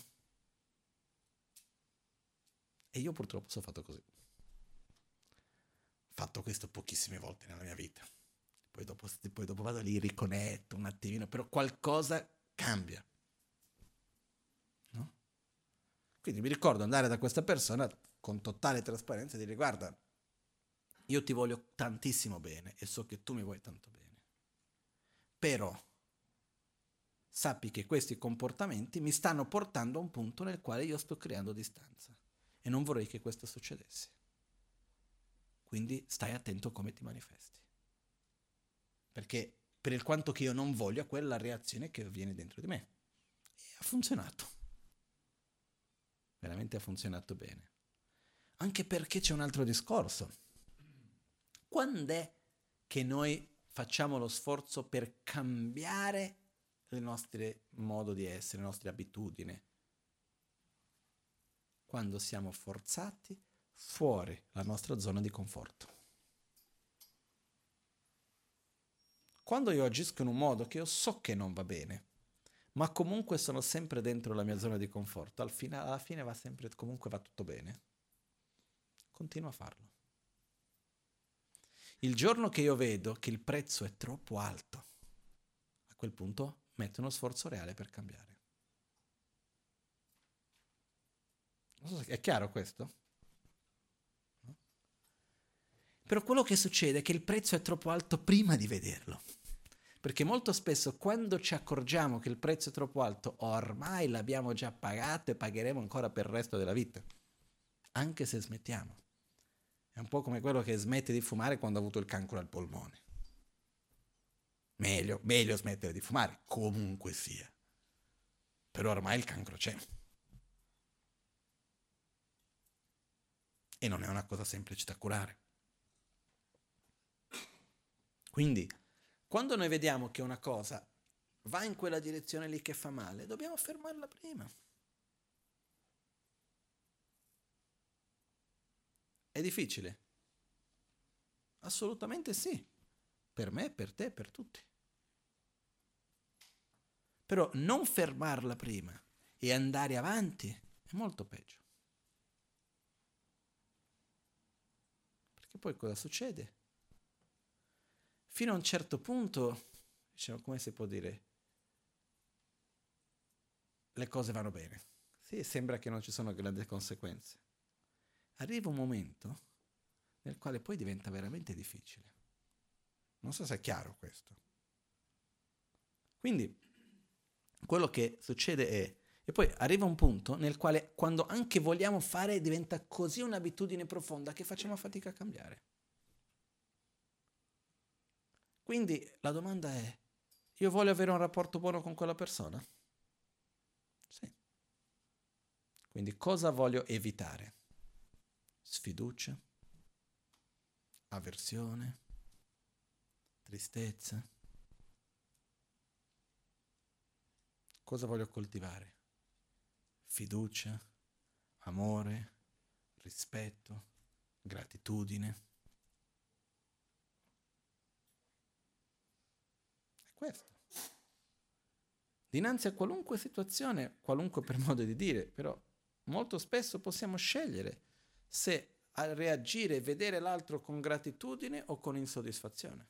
E io purtroppo sono fatto così. Fatto questo pochissime volte nella mia vita. Poi dopo, poi dopo vado lì, riconnetto un attimino, però qualcosa cambia. No? Quindi mi ricordo andare da questa persona con totale trasparenza e dire guarda, io ti voglio tantissimo bene e so che tu mi vuoi tanto bene. Però sappi che questi comportamenti mi stanno portando a un punto nel quale io sto creando distanza e non vorrei che questo succedesse. Quindi stai attento a come ti manifesti. Perché per il quanto che io non voglio, quella reazione che avviene dentro di me. E ha funzionato. Veramente ha funzionato bene. Anche perché c'è un altro discorso. Quando è che noi facciamo lo sforzo per cambiare il nostro modo di essere, le nostre abitudini? Quando siamo forzati fuori la nostra zona di conforto. Quando io agisco in un modo che io so che non va bene, ma comunque sono sempre dentro la mia zona di conforto, al fine, alla fine va sempre, comunque va tutto bene, continuo a farlo. Il giorno che io vedo che il prezzo è troppo alto, a quel punto metto uno sforzo reale per cambiare. So è chiaro questo? Però quello che succede è che il prezzo è troppo alto prima di vederlo. Perché molto spesso quando ci accorgiamo che il prezzo è troppo alto, ormai l'abbiamo già pagato e pagheremo ancora per il resto della vita, anche se smettiamo. È un po' come quello che smette di fumare quando ha avuto il cancro al polmone. Meglio, meglio smettere di fumare, comunque sia. Però ormai il cancro c'è. E non è una cosa semplice da curare. Quindi, quando noi vediamo che una cosa va in quella direzione lì che fa male, dobbiamo fermarla prima. È difficile? Assolutamente sì. Per me, per te, per tutti. Però non fermarla prima e andare avanti è molto peggio. Perché poi cosa succede? Fino a un certo punto, diciamo, come si può dire, le cose vanno bene. Sì, sembra che non ci sono grandi conseguenze. Arriva un momento nel quale poi diventa veramente difficile. Non so se è chiaro questo. Quindi, quello che succede è, e poi arriva un punto nel quale quando anche vogliamo fare diventa così un'abitudine profonda che facciamo fatica a cambiare. Quindi la domanda è, io voglio avere un rapporto buono con quella persona? Sì. Quindi cosa voglio evitare? Sfiducia, avversione, tristezza. Cosa voglio coltivare? Fiducia, amore, rispetto, gratitudine. Questo. Dinanzi a qualunque situazione, qualunque per modo di dire, però molto spesso possiamo scegliere se reagire e vedere l'altro con gratitudine o con insoddisfazione.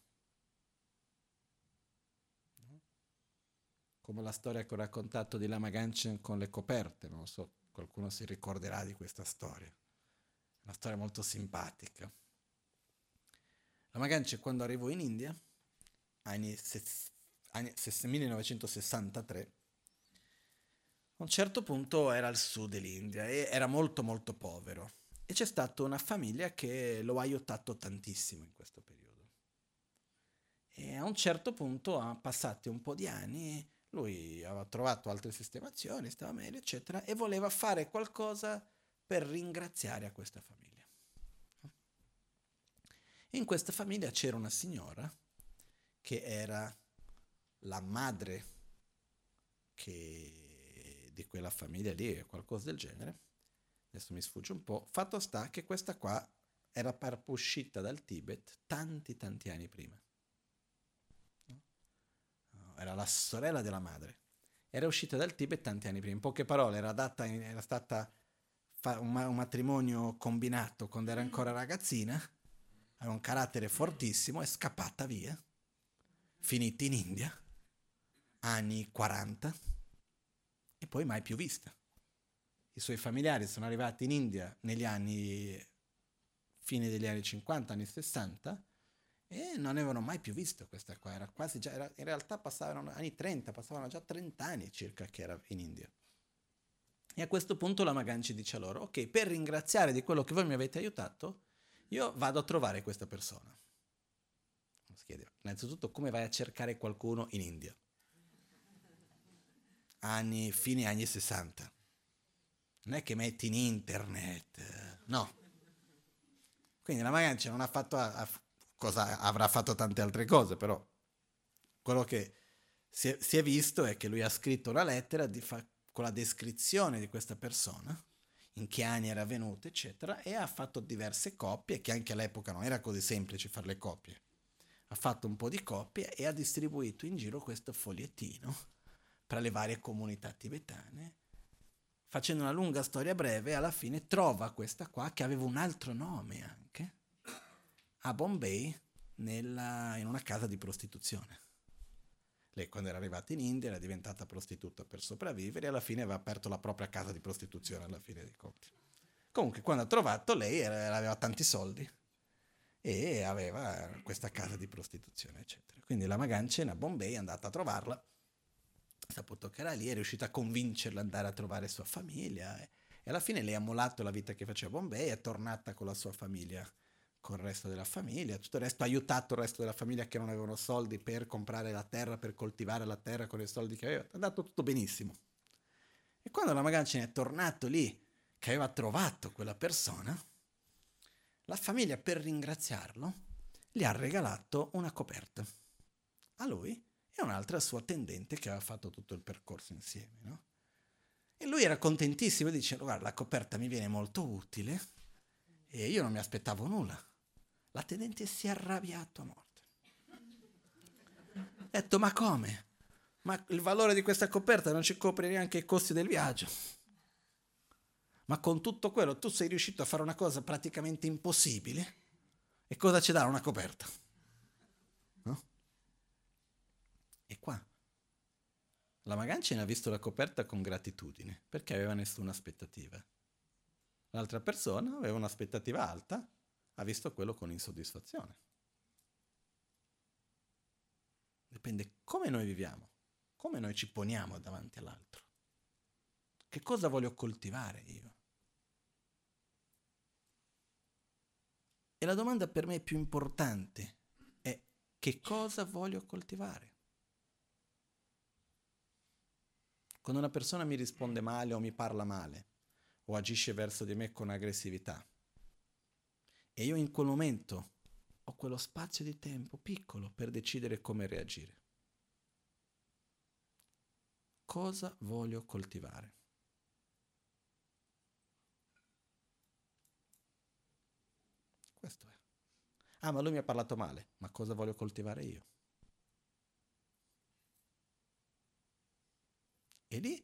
Come la storia che ho raccontato di Lama Ganchen con le coperte, non so, qualcuno si ricorderà di questa storia. Una storia molto simpatica. Lama Ganchen quando arrivò in India, anni 1963, a un certo punto era al sud dell'India e era molto molto povero e c'è stata una famiglia che lo ha aiutato tantissimo in questo periodo. E a un certo punto, passati un po' di anni, lui aveva trovato altre sistemazioni, stava meglio, eccetera, e voleva fare qualcosa per ringraziare a questa famiglia. In questa famiglia c'era una signora che era la madre che di quella famiglia lì, qualcosa del genere, adesso mi sfugge un po', fatto sta che questa qua era uscita dal Tibet tanti tanti anni prima. Era la sorella della madre. Era uscita dal Tibet tanti anni prima. In poche parole, era, data, era stata un matrimonio combinato quando era ancora ragazzina, aveva un carattere fortissimo, è scappata via, finita in India, anni 40, e poi mai più vista. I suoi familiari sono arrivati in India negli anni, fine degli anni 50, anni 60, e non avevano mai più visto questa qua, era quasi già, era, in realtà passavano anni 30, passavano già 30 anni circa che era in India. E a questo punto la Maganci dice a loro, ok, per ringraziare di quello che voi mi avete aiutato, io vado a trovare questa persona. Si chiede, innanzitutto, come vai a cercare qualcuno in India? Anni, fine anni 60. Non è che metti in internet, no. Quindi la Maganci non ha fatto a, a cosa avrà fatto tante altre cose, però quello che si è, si è visto è che lui ha scritto una lettera fa, con la descrizione di questa persona, in che anni era venuta, eccetera, e ha fatto diverse coppie, che anche all'epoca non era così semplice fare le coppie. Ha fatto un po' di coppie e ha distribuito in giro questo fogliettino tra le varie comunità tibetane. Facendo una lunga storia breve, alla fine trova questa qua che aveva un altro nome anche a Bombay nella, in una casa di prostituzione. Lei quando era arrivata in India era diventata prostituta per sopravvivere e alla fine aveva aperto la propria casa di prostituzione alla fine dei conti. Comunque quando ha trovato lei era, aveva tanti soldi e aveva questa casa di prostituzione eccetera. Quindi la Magancena a Bombay è andata a trovarla, saputo che era lì, è riuscita a convincerla ad andare a trovare sua famiglia e, alla fine lei ha mollato la vita che faceva a Bombay è tornata con la sua famiglia con il resto della famiglia, tutto il resto ha aiutato il resto della famiglia che non avevano soldi per comprare la terra, per coltivare la terra con i soldi che aveva, è andato tutto benissimo. E quando la Magancina è tornato lì, che aveva trovato quella persona, la famiglia per ringraziarlo gli ha regalato una coperta. A lui e un'altra sua attendente che aveva fatto tutto il percorso insieme. No? E lui era contentissimo, dice, guarda, la coperta mi viene molto utile e io non mi aspettavo nulla. La tenente si è arrabbiato a morte. Ha detto, ma come? Ma il valore di questa coperta non ci copre neanche i costi del viaggio. Ma con tutto quello tu sei riuscito a fare una cosa praticamente impossibile. E cosa ci dà una coperta? No? E qua. La Magancina ha visto la coperta con gratitudine, perché aveva nessuna aspettativa. L'altra persona aveva un'aspettativa alta ha visto quello con insoddisfazione. Dipende come noi viviamo, come noi ci poniamo davanti all'altro. Che cosa voglio coltivare io? E la domanda per me più importante è che cosa voglio coltivare? Quando una persona mi risponde male o mi parla male o agisce verso di me con aggressività, e io in quel momento ho quello spazio di tempo piccolo per decidere come reagire. Cosa voglio coltivare? Questo è. Ah, ma lui mi ha parlato male, ma cosa voglio coltivare io? E lì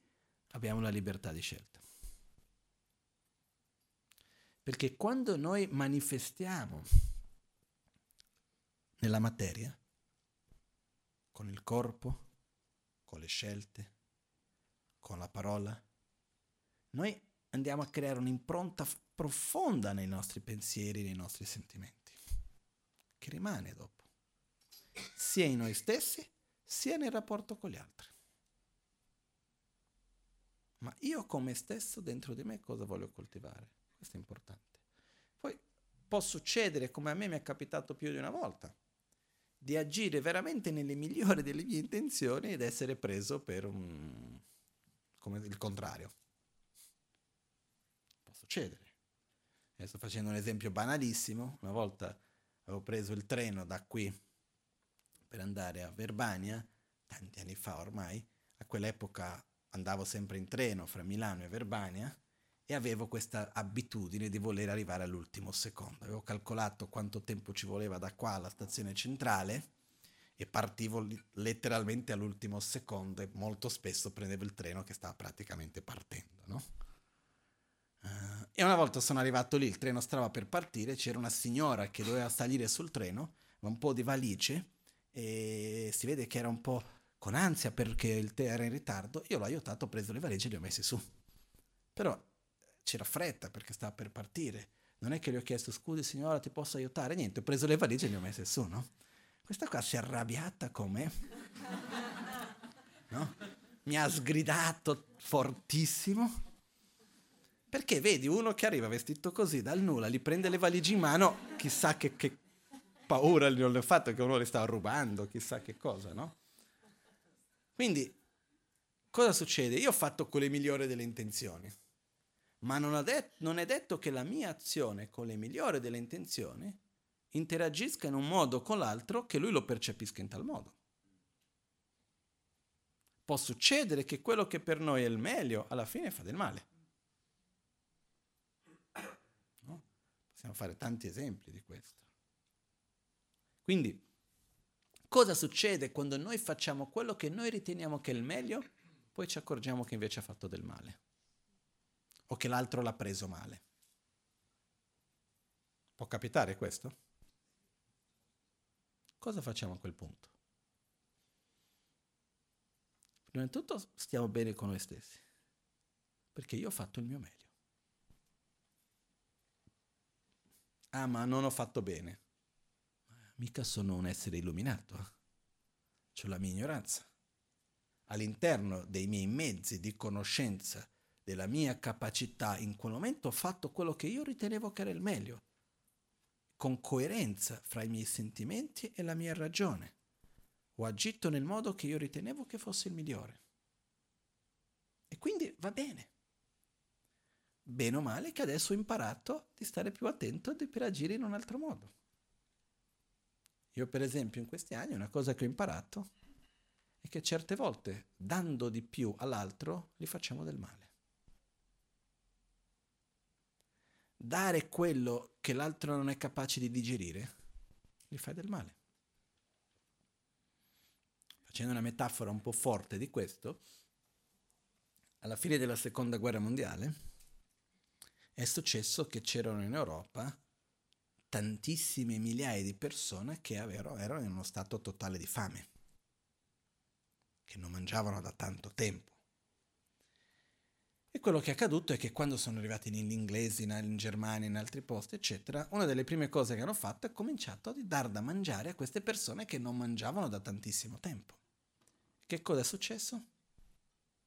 abbiamo la libertà di scelta. Perché quando noi manifestiamo nella materia, con il corpo, con le scelte, con la parola, noi andiamo a creare un'impronta profonda nei nostri pensieri, nei nostri sentimenti, che rimane dopo, sia in noi stessi, sia nel rapporto con gli altri. Ma io come stesso dentro di me cosa voglio coltivare? Questo è importante. Poi può succedere, come a me mi è capitato più di una volta, di agire veramente nelle migliori delle mie intenzioni ed essere preso per un... come il contrario. Può succedere. Adesso facendo un esempio banalissimo, una volta avevo preso il treno da qui per andare a Verbania, tanti anni fa ormai, a quell'epoca andavo sempre in treno fra Milano e Verbania, e avevo questa abitudine di voler arrivare all'ultimo secondo. Avevo calcolato quanto tempo ci voleva da qua alla stazione centrale e partivo letteralmente all'ultimo secondo e molto spesso prendevo il treno che stava praticamente partendo, no? Uh, e una volta sono arrivato lì, il treno stava per partire, c'era una signora che doveva salire sul treno, un po' di valigie, e si vede che era un po' con ansia perché il tè era in ritardo. Io l'ho aiutato, ho preso le valigie e le ho messe su. Però c'era fretta perché stava per partire. Non è che gli ho chiesto scusi signora ti posso aiutare? Niente, ho preso le valigie e le ho messe su, no? Questa qua si è arrabbiata con me. No? Mi ha sgridato fortissimo. Perché vedi uno che arriva vestito così dal nulla, gli prende le valigie in mano, chissà che, che paura gli ho fatto che uno le stava rubando, chissà che cosa, no? Quindi, cosa succede? Io ho fatto con le migliori delle intenzioni, ma non, det- non è detto che la mia azione con le migliori delle intenzioni interagisca in un modo con l'altro che lui lo percepisca in tal modo. Può succedere che quello che per noi è il meglio alla fine fa del male. No? Possiamo fare tanti esempi di questo. Quindi, cosa succede quando noi facciamo quello che noi riteniamo che è il meglio, poi ci accorgiamo che invece ha fatto del male? O che l'altro l'ha preso male? Può capitare questo? Cosa facciamo a quel punto? Prima di tutto stiamo bene con noi stessi, perché io ho fatto il mio meglio. Ah, ma non ho fatto bene mica sono un essere illuminato, ho la mia ignoranza. All'interno dei miei mezzi di conoscenza, della mia capacità, in quel momento ho fatto quello che io ritenevo che era il meglio, con coerenza fra i miei sentimenti e la mia ragione. Ho agito nel modo che io ritenevo che fosse il migliore. E quindi va bene. Bene o male che adesso ho imparato di stare più attento per agire in un altro modo. Io per esempio in questi anni una cosa che ho imparato è che certe volte dando di più all'altro gli facciamo del male. Dare quello che l'altro non è capace di digerire gli fai del male. Facendo una metafora un po' forte di questo, alla fine della seconda guerra mondiale è successo che c'erano in Europa tantissime migliaia di persone che erano in uno stato totale di fame, che non mangiavano da tanto tempo. E quello che è accaduto è che quando sono arrivati gli inglesi in Germania, in altri posti, eccetera, una delle prime cose che hanno fatto è cominciato a dar da mangiare a queste persone che non mangiavano da tantissimo tempo. Che cosa è successo?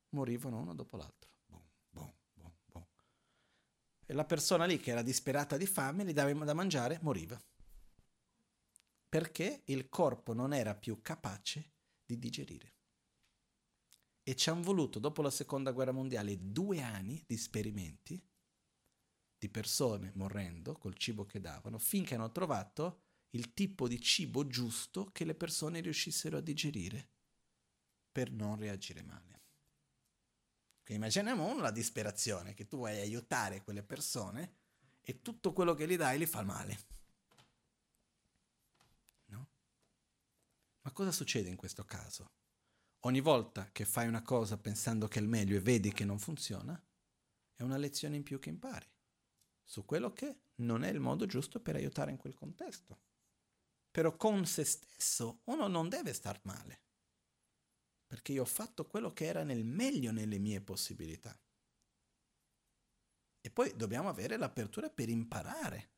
Morivano uno dopo l'altro. E la persona lì che era disperata di fame, gli dava da mangiare, moriva. Perché il corpo non era più capace di digerire. E ci hanno voluto, dopo la seconda guerra mondiale, due anni di esperimenti di persone morendo col cibo che davano, finché hanno trovato il tipo di cibo giusto che le persone riuscissero a digerire per non reagire male. Quindi immaginiamo la disperazione, che tu vuoi aiutare quelle persone e tutto quello che gli dai li fa male. No? Ma cosa succede in questo caso? Ogni volta che fai una cosa pensando che è il meglio e vedi che non funziona, è una lezione in più che impari su quello che non è il modo giusto per aiutare in quel contesto. Però con se stesso uno non deve star male perché io ho fatto quello che era nel meglio nelle mie possibilità. E poi dobbiamo avere l'apertura per imparare.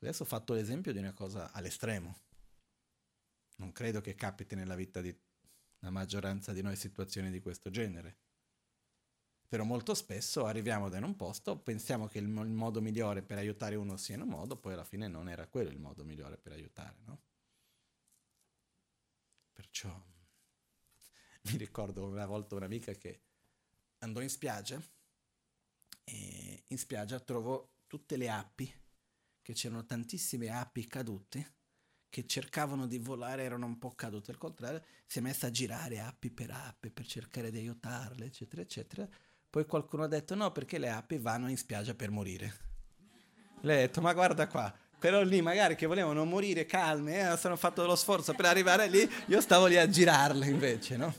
Adesso ho fatto l'esempio di una cosa all'estremo. Non credo che capiti nella vita di la maggioranza di noi situazioni di questo genere. Però molto spesso arriviamo da un posto, pensiamo che il, modo migliore per aiutare uno sia in un modo, poi alla fine non era quello il modo migliore per aiutare, no? Perciò mi ricordo una volta un'amica che andò in spiaggia e in spiaggia trovò tutte le api, che c'erano tantissime api cadute che cercavano di volare, erano un po' cadute, al contrario, si è messa a girare api per api per cercare di aiutarle, eccetera, eccetera. Poi qualcuno ha detto no, perché le api vanno in spiaggia per morire. Lei ha detto, ma guarda qua, però lì magari che volevano morire calme, eh, hanno fatto lo sforzo per arrivare lì, io stavo lì a girarle invece, no?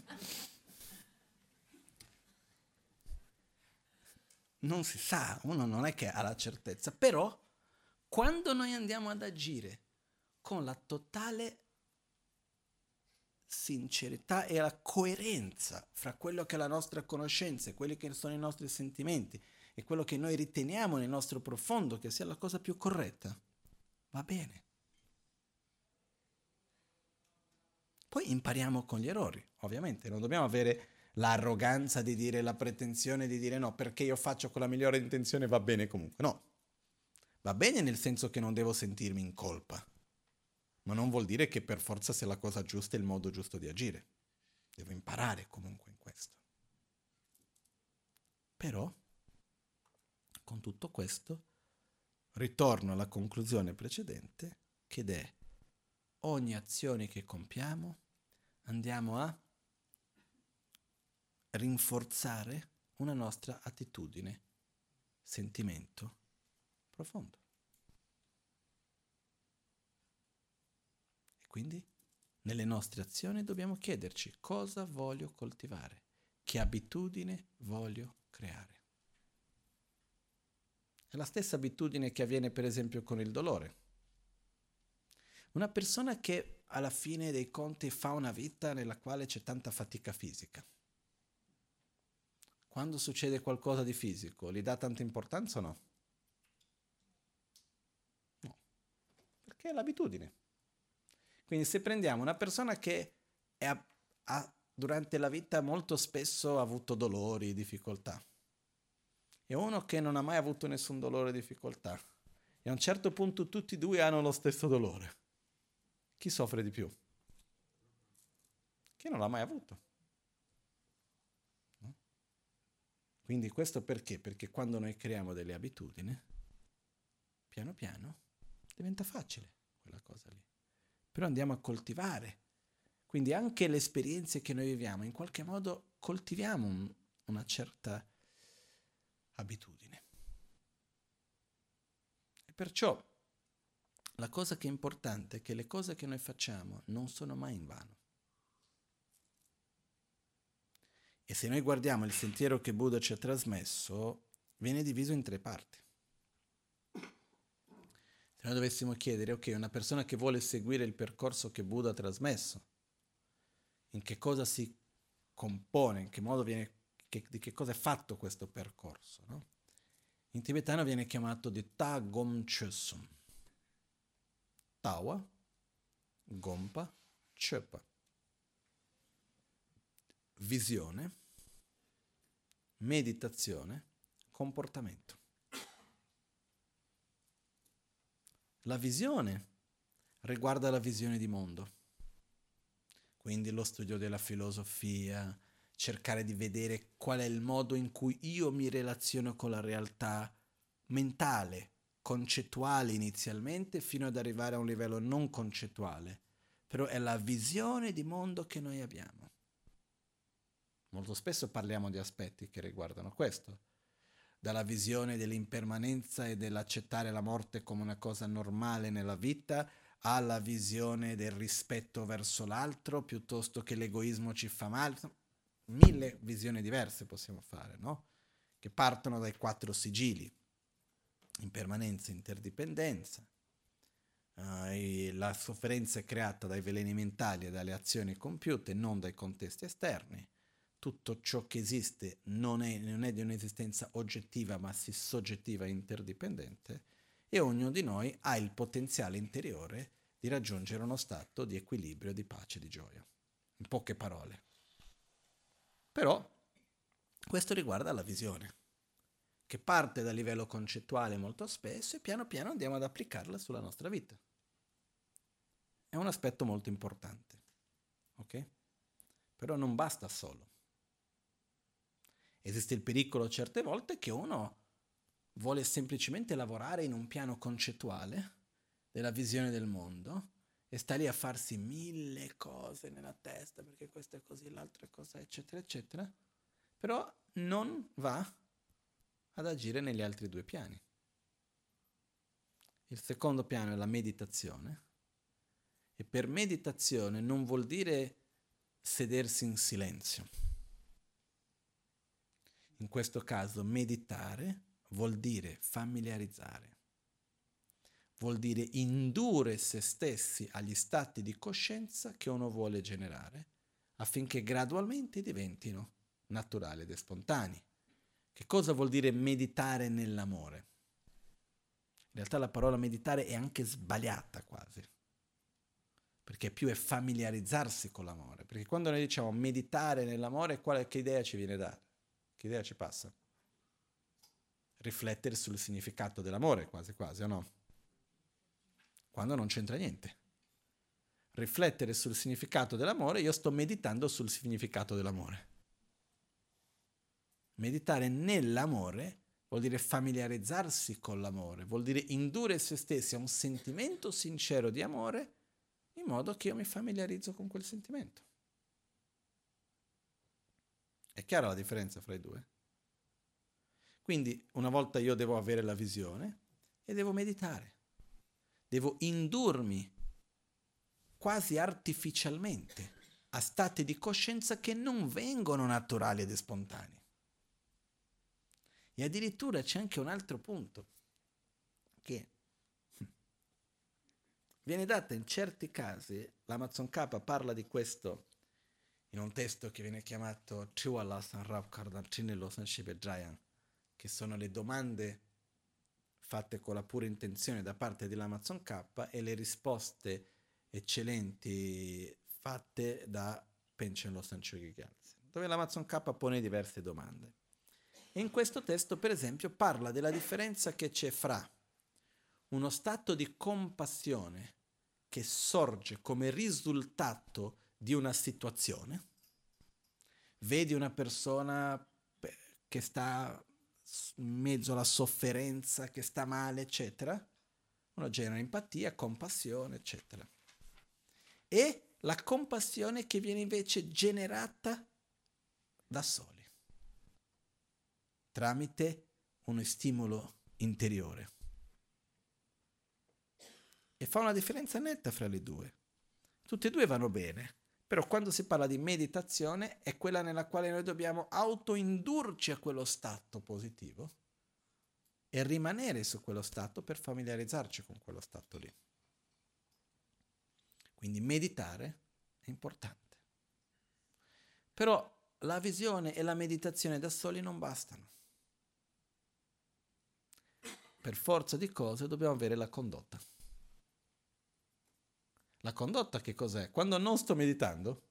non si sa, uno non è che ha la certezza, però quando noi andiamo ad agire con la totale sincerità e la coerenza fra quello che è la nostra conoscenza e quelli che sono i nostri sentimenti e quello che noi riteniamo nel nostro profondo che sia la cosa più corretta, va bene. Poi impariamo con gli errori, ovviamente, non dobbiamo avere l'arroganza di dire, la pretensione di dire no, perché io faccio con la migliore intenzione va bene comunque. No, va bene nel senso che non devo sentirmi in colpa, ma non vuol dire che per forza sia la cosa giusta e il modo giusto di agire. Devo imparare comunque in questo. Però, con tutto questo, ritorno alla conclusione precedente, che è ogni azione che compiamo andiamo a rinforzare una nostra attitudine, sentimento profondo. E quindi nelle nostre azioni dobbiamo chiederci cosa voglio coltivare, che abitudine voglio creare. È la stessa abitudine che avviene per esempio con il dolore. Una persona che alla fine dei conti fa una vita nella quale c'è tanta fatica fisica quando succede qualcosa di fisico, gli dà tanta importanza o no? No, perché è l'abitudine. Quindi se prendiamo una persona che è, ha durante la vita molto spesso avuto dolori, difficoltà, e uno che non ha mai avuto nessun dolore o difficoltà, e a un certo punto tutti e due hanno lo stesso dolore, chi soffre di più? Chi non l'ha mai avuto. Quindi questo perché? Perché quando noi creiamo delle abitudini, piano piano diventa facile quella cosa lì. Però andiamo a coltivare. Quindi anche le esperienze che noi viviamo, in qualche modo coltiviamo un, una certa abitudine. E perciò la cosa che è importante è che le cose che noi facciamo non sono mai in vano. E se noi guardiamo il sentiero che Buddha ci ha trasmesso, viene diviso in tre parti. Se noi dovessimo chiedere, ok, una persona che vuole seguire il percorso che Buddha ha trasmesso, in che cosa si compone, in che modo viene, che, di che cosa è fatto questo percorso, no? In tibetano viene chiamato di Ta Gom Chösum. Tawa, Gompa, Chöpa visione, meditazione, comportamento. La visione riguarda la visione di mondo, quindi lo studio della filosofia, cercare di vedere qual è il modo in cui io mi relaziono con la realtà mentale, concettuale inizialmente, fino ad arrivare a un livello non concettuale, però è la visione di mondo che noi abbiamo. Molto spesso parliamo di aspetti che riguardano questo, dalla visione dell'impermanenza e dell'accettare la morte come una cosa normale nella vita, alla visione del rispetto verso l'altro, piuttosto che l'egoismo ci fa male. Mille visioni diverse possiamo fare, no? Che partono dai quattro sigilli, impermanenza, interdipendenza, uh, la sofferenza è creata dai veleni mentali e dalle azioni compiute, non dai contesti esterni tutto ciò che esiste non è, non è di un'esistenza oggettiva, ma si soggettiva e interdipendente, e ognuno di noi ha il potenziale interiore di raggiungere uno stato di equilibrio, di pace, di gioia. In poche parole. Però questo riguarda la visione, che parte dal livello concettuale molto spesso e piano piano andiamo ad applicarla sulla nostra vita. È un aspetto molto importante, ok? Però non basta solo. Esiste il pericolo certe volte che uno vuole semplicemente lavorare in un piano concettuale della visione del mondo e sta lì a farsi mille cose nella testa perché questo è così, l'altro è così, eccetera, eccetera, però non va ad agire negli altri due piani. Il secondo piano è la meditazione. E per meditazione non vuol dire sedersi in silenzio. In questo caso meditare vuol dire familiarizzare, vuol dire indurre se stessi agli stati di coscienza che uno vuole generare affinché gradualmente diventino naturali ed spontanei. Che cosa vuol dire meditare nell'amore? In realtà la parola meditare è anche sbagliata quasi, perché più è familiarizzarsi con l'amore, perché quando noi diciamo meditare nell'amore, quale, idea ci viene data? Che idea ci passa? Riflettere sul significato dell'amore, quasi quasi, o no? Quando non c'entra niente. Riflettere sul significato dell'amore, io sto meditando sul significato dell'amore. Meditare nell'amore vuol dire familiarizzarsi con l'amore, vuol dire indurre se stessi a un sentimento sincero di amore in modo che io mi familiarizzo con quel sentimento. È chiara la differenza fra i due? Quindi una volta io devo avere la visione e devo meditare, devo indurmi quasi artificialmente a stati di coscienza che non vengono naturali ed spontanei. E addirittura c'è anche un altro punto, che viene data in certi casi, l'Amazon K parla di questo in un testo che viene chiamato Chiwala San Rapkardan Chinelo San Shibedrayan, che sono le domande fatte con la pura intenzione da parte dell'Amazon K e le risposte eccellenti fatte da Penchen Lo San Gyaltsen, dove l'Amazon K pone diverse domande. In questo testo, per esempio, parla della differenza che c'è fra uno stato di compassione che sorge come risultato di una situazione. Vedi una persona che sta in mezzo alla sofferenza, che sta male, eccetera. Uno genera empatia, compassione, eccetera. E la compassione che viene invece generata da soli tramite uno stimolo interiore. E fa una differenza netta fra le due. Tutte e due vanno bene, però quando si parla di meditazione è quella nella quale noi dobbiamo autoindurci a quello stato positivo e rimanere su quello stato per familiarizzarci con quello stato lì. Quindi meditare è importante. Però la visione e la meditazione da soli non bastano per forza di cose dobbiamo avere la condotta. La condotta che cos'è? Quando non sto meditando,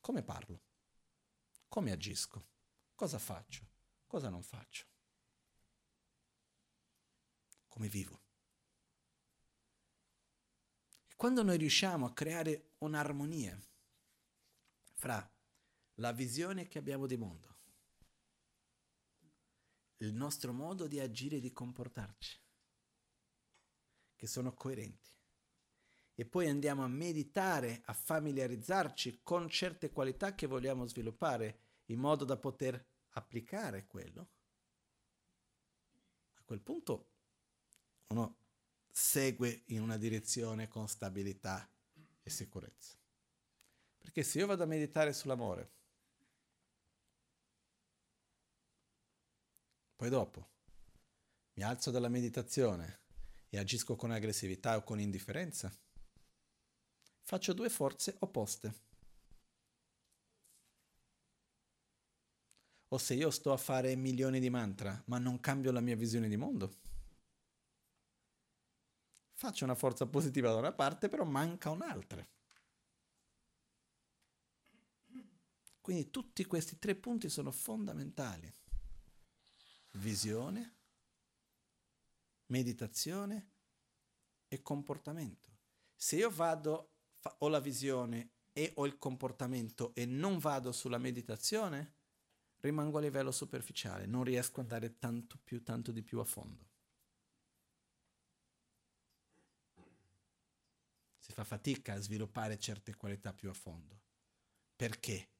come parlo? Come agisco? Cosa faccio? Cosa non faccio? Come vivo? E quando noi riusciamo a creare un'armonia fra la visione che abbiamo di mondo il nostro modo di agire e di comportarci, che sono coerenti. E poi andiamo a meditare, a familiarizzarci con certe qualità che vogliamo sviluppare in modo da poter applicare quello. A quel punto uno segue in una direzione con stabilità e sicurezza. Perché se io vado a meditare sull'amore, Poi dopo mi alzo dalla meditazione e agisco con aggressività o con indifferenza. Faccio due forze opposte. O se io sto a fare milioni di mantra, ma non cambio la mia visione di mondo. Faccio una forza positiva da una parte, però manca un'altra. Quindi tutti questi tre punti sono fondamentali visione, meditazione e comportamento. Se io vado, ho la visione e ho il comportamento e non vado sulla meditazione, rimango a livello superficiale, non riesco ad andare tanto più, tanto di più a fondo. Si fa fatica a sviluppare certe qualità più a fondo. Perché?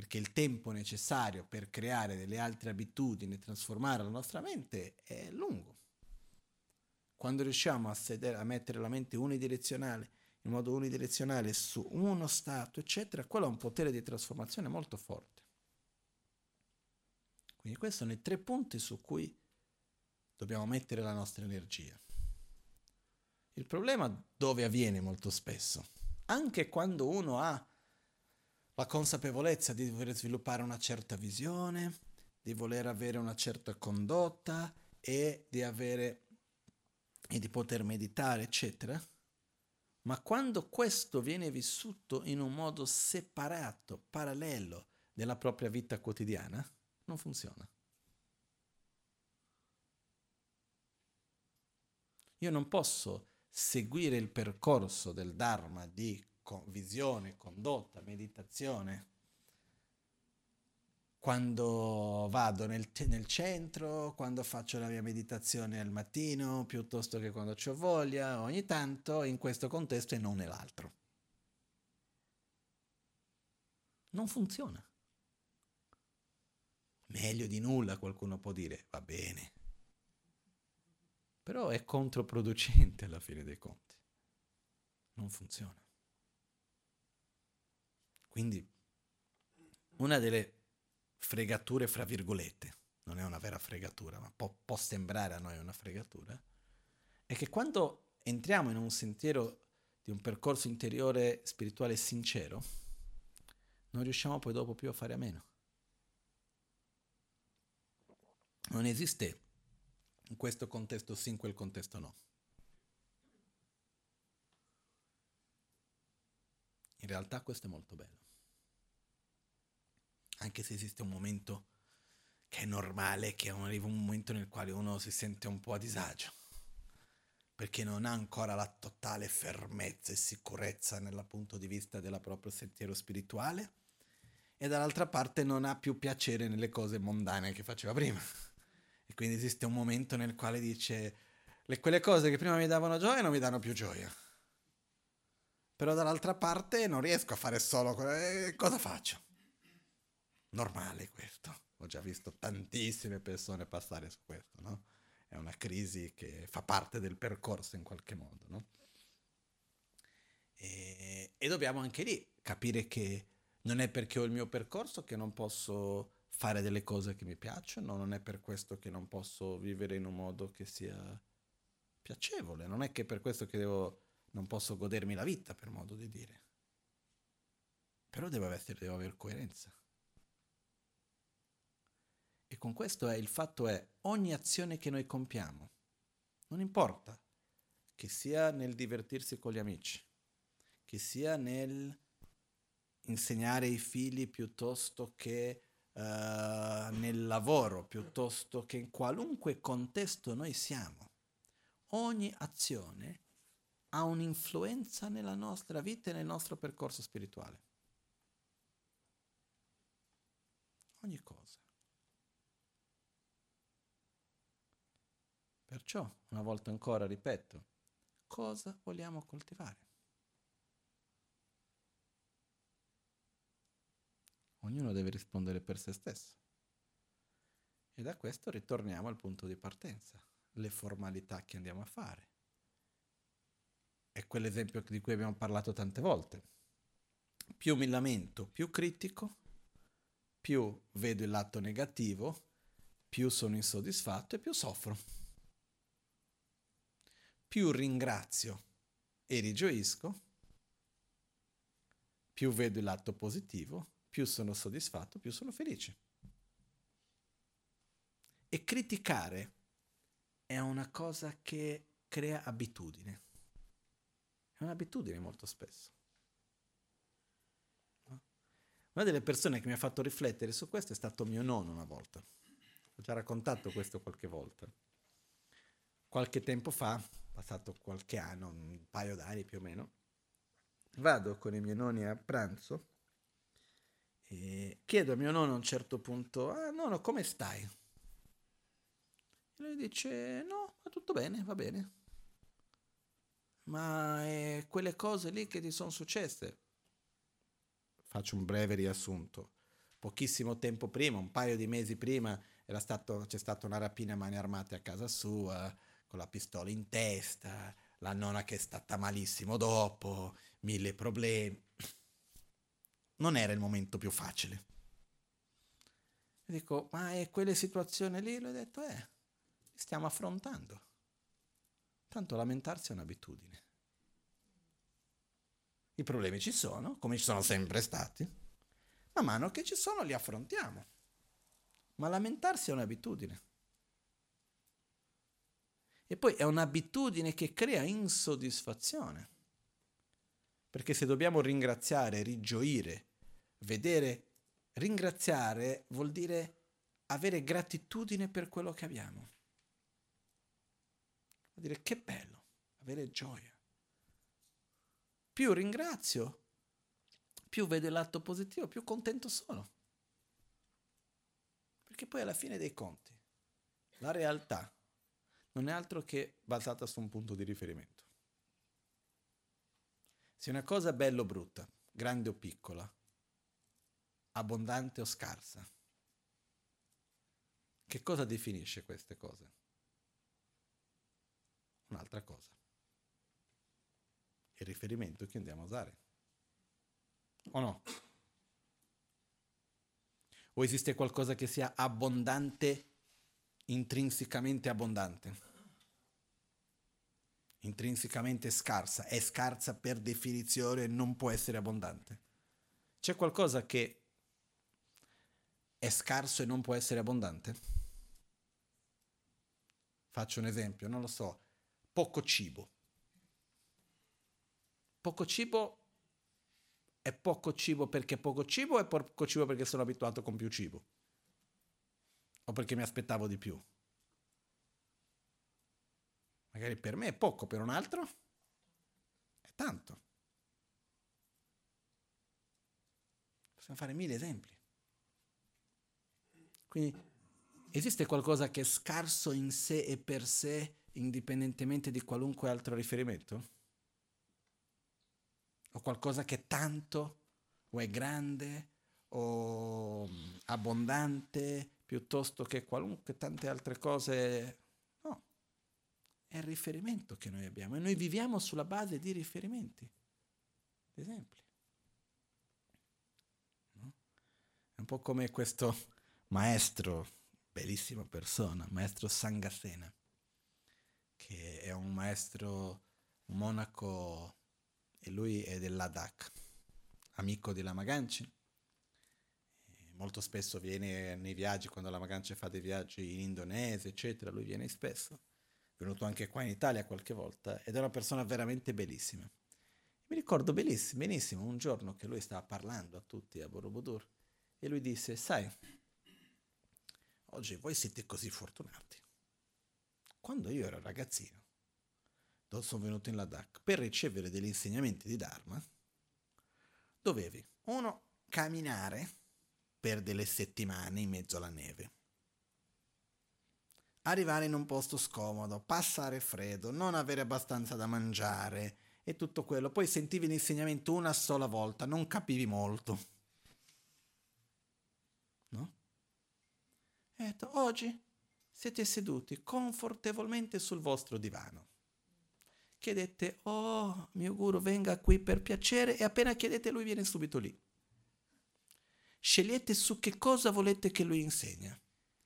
perché il tempo necessario per creare delle altre abitudini e trasformare la nostra mente è lungo. Quando riusciamo a, sedere, a mettere la mente unidirezionale, in modo unidirezionale su uno stato, eccetera, quello ha un potere di trasformazione molto forte. Quindi questi sono i tre punti su cui dobbiamo mettere la nostra energia. Il problema dove avviene molto spesso? Anche quando uno ha la consapevolezza di voler sviluppare una certa visione, di voler avere una certa condotta e di avere e di poter meditare, eccetera. Ma quando questo viene vissuto in un modo separato, parallelo della propria vita quotidiana, non funziona. Io non posso seguire il percorso del Dharma di visione, condotta, meditazione, quando vado nel, nel, centro, quando faccio la mia meditazione al mattino, piuttosto che quando ho voglia, ogni tanto in questo contesto e non nell'altro. Non funziona. Meglio di nulla, qualcuno può dire, va bene. Però è controproducente alla fine dei conti. Non funziona. Quindi una delle fregature, fra virgolette, non è una vera fregatura, ma può, può sembrare a noi una fregatura, è che quando entriamo in un sentiero di un percorso interiore spirituale sincero, non riusciamo poi dopo più a fare a meno. Non esiste in questo contesto sì, in quel contesto no. In realtà questo è molto bello. Anche se esiste un momento che è normale, che arriva un momento nel quale uno si sente un po' a disagio, perché non ha ancora la totale fermezza e sicurezza nel punto di vista del proprio sentiero spirituale, e dall'altra parte non ha più piacere nelle cose mondane che faceva prima. E quindi esiste un momento nel quale dice, le, quelle cose che prima mi davano gioia non mi danno più gioia. Però dall'altra parte non riesco a fare solo. Eh, cosa faccio? Normale questo. Ho già visto tantissime persone passare su questo, no? È una crisi che fa parte del percorso in qualche modo, no? E, e dobbiamo anche lì capire che non è perché ho il mio percorso che non posso fare delle cose che mi piacciono, non è per questo che non posso vivere in un modo che sia piacevole, non è che per questo che devo, non posso godermi la vita, per modo di dire. Però devo, essere, devo avere coerenza. E con questo è il fatto è ogni azione che noi compiamo, non importa che sia nel divertirsi con gli amici, che sia nel insegnare ai figli piuttosto che eh, nel lavoro piuttosto che in qualunque contesto noi siamo. Ogni azione ha un'influenza nella nostra vita e nel nostro percorso spirituale. Ogni cosa. Perciò, una volta ancora, ripeto, cosa vogliamo coltivare? Ognuno deve rispondere per se stesso. E da questo ritorniamo al punto di partenza, le formalità che andiamo a fare. È quell'esempio di cui abbiamo parlato tante volte. Più mi lamento, più critico, più vedo il lato negativo, più sono insoddisfatto e più soffro. Più ringrazio e rigioisco, più vedo il lato positivo più sono soddisfatto, più sono felice. E criticare è una cosa che crea abitudine. È un'abitudine molto spesso. Una delle persone che mi ha fatto riflettere su questo è stato mio nonno una volta. Ho già raccontato questo qualche volta. Qualche tempo fa, passato qualche anno, un paio d'anni più o meno, vado con i miei nonni a pranzo e chiedo a mio nonno a un certo punto, ah nonno come stai? E lui dice, no, va tutto bene, va bene. Ma eh, quelle cose lì che ti sono successe? Faccio un breve riassunto. Pochissimo tempo prima, un paio di mesi prima, stato, c'è stata una rapina a mani armate a casa sua, con la pistola in testa, la nonna che è stata malissimo dopo, mille problemi non era il momento più facile. E dico, ma è quelle situazioni lì? L'ho detto, eh, stiamo affrontando. Tanto lamentarsi è un'abitudine. I problemi ci sono, come ci sono sempre stati. Man mano che ci sono li affrontiamo. Ma lamentarsi è un'abitudine. E poi è un'abitudine che crea insoddisfazione. Perché se dobbiamo ringraziare, rigioire, vedere, ringraziare vuol dire avere gratitudine per quello che abbiamo. Vuol dire che bello, avere gioia. Più ringrazio, più vedo il lato positivo, più contento sono. Perché poi alla fine dei conti, la realtà non è altro che basata su un punto di riferimento. Se una cosa è bella o brutta, grande o piccola, abbondante o scarsa, che cosa definisce queste cose? Un'altra cosa. Il riferimento che andiamo a usare. O no? O esiste qualcosa che sia abbondante intrinsecamente abbondante, intrinsecamente scarsa, è scarsa per definizione non può essere abbondante. C'è qualcosa che è scarso e non può essere abbondante? Faccio un esempio, non lo so, poco cibo. Poco cibo è poco cibo perché è poco cibo o è poco cibo perché sono abituato con più cibo? O perché mi aspettavo di più. Magari per me è poco, per un altro è tanto. Possiamo fare mille esempi. Quindi esiste qualcosa che è scarso in sé e per sé, indipendentemente di qualunque altro riferimento? O qualcosa che è tanto, o è grande, o abbondante, piuttosto che qualunque tante altre cose. No, è il riferimento che noi abbiamo e noi viviamo sulla base di riferimenti, di esempi. No? È un po' come questo maestro, bellissima persona, maestro Sangasena, che è un maestro, monaco, e lui è del Ladakh, amico di Lama Ganchen molto spesso viene nei viaggi, quando la Magancia fa dei viaggi in Indonesia, eccetera, lui viene spesso. È venuto anche qua in Italia qualche volta ed è una persona veramente bellissima. Mi ricordo benissimo, benissimo un giorno che lui stava parlando a tutti a Borobudur e lui disse, sai, oggi voi siete così fortunati. Quando io ero ragazzino, sono venuto in Ladakh, per ricevere degli insegnamenti di Dharma, dovevi, uno, camminare per delle settimane in mezzo alla neve. Arrivare in un posto scomodo, passare freddo, non avere abbastanza da mangiare e tutto quello. Poi sentivi l'insegnamento una sola volta, non capivi molto. No? E detto, oggi siete seduti confortevolmente sul vostro divano. Chiedete, oh mio guru venga qui per piacere e appena chiedete lui viene subito lì scegliete su che cosa volete che lui insegna.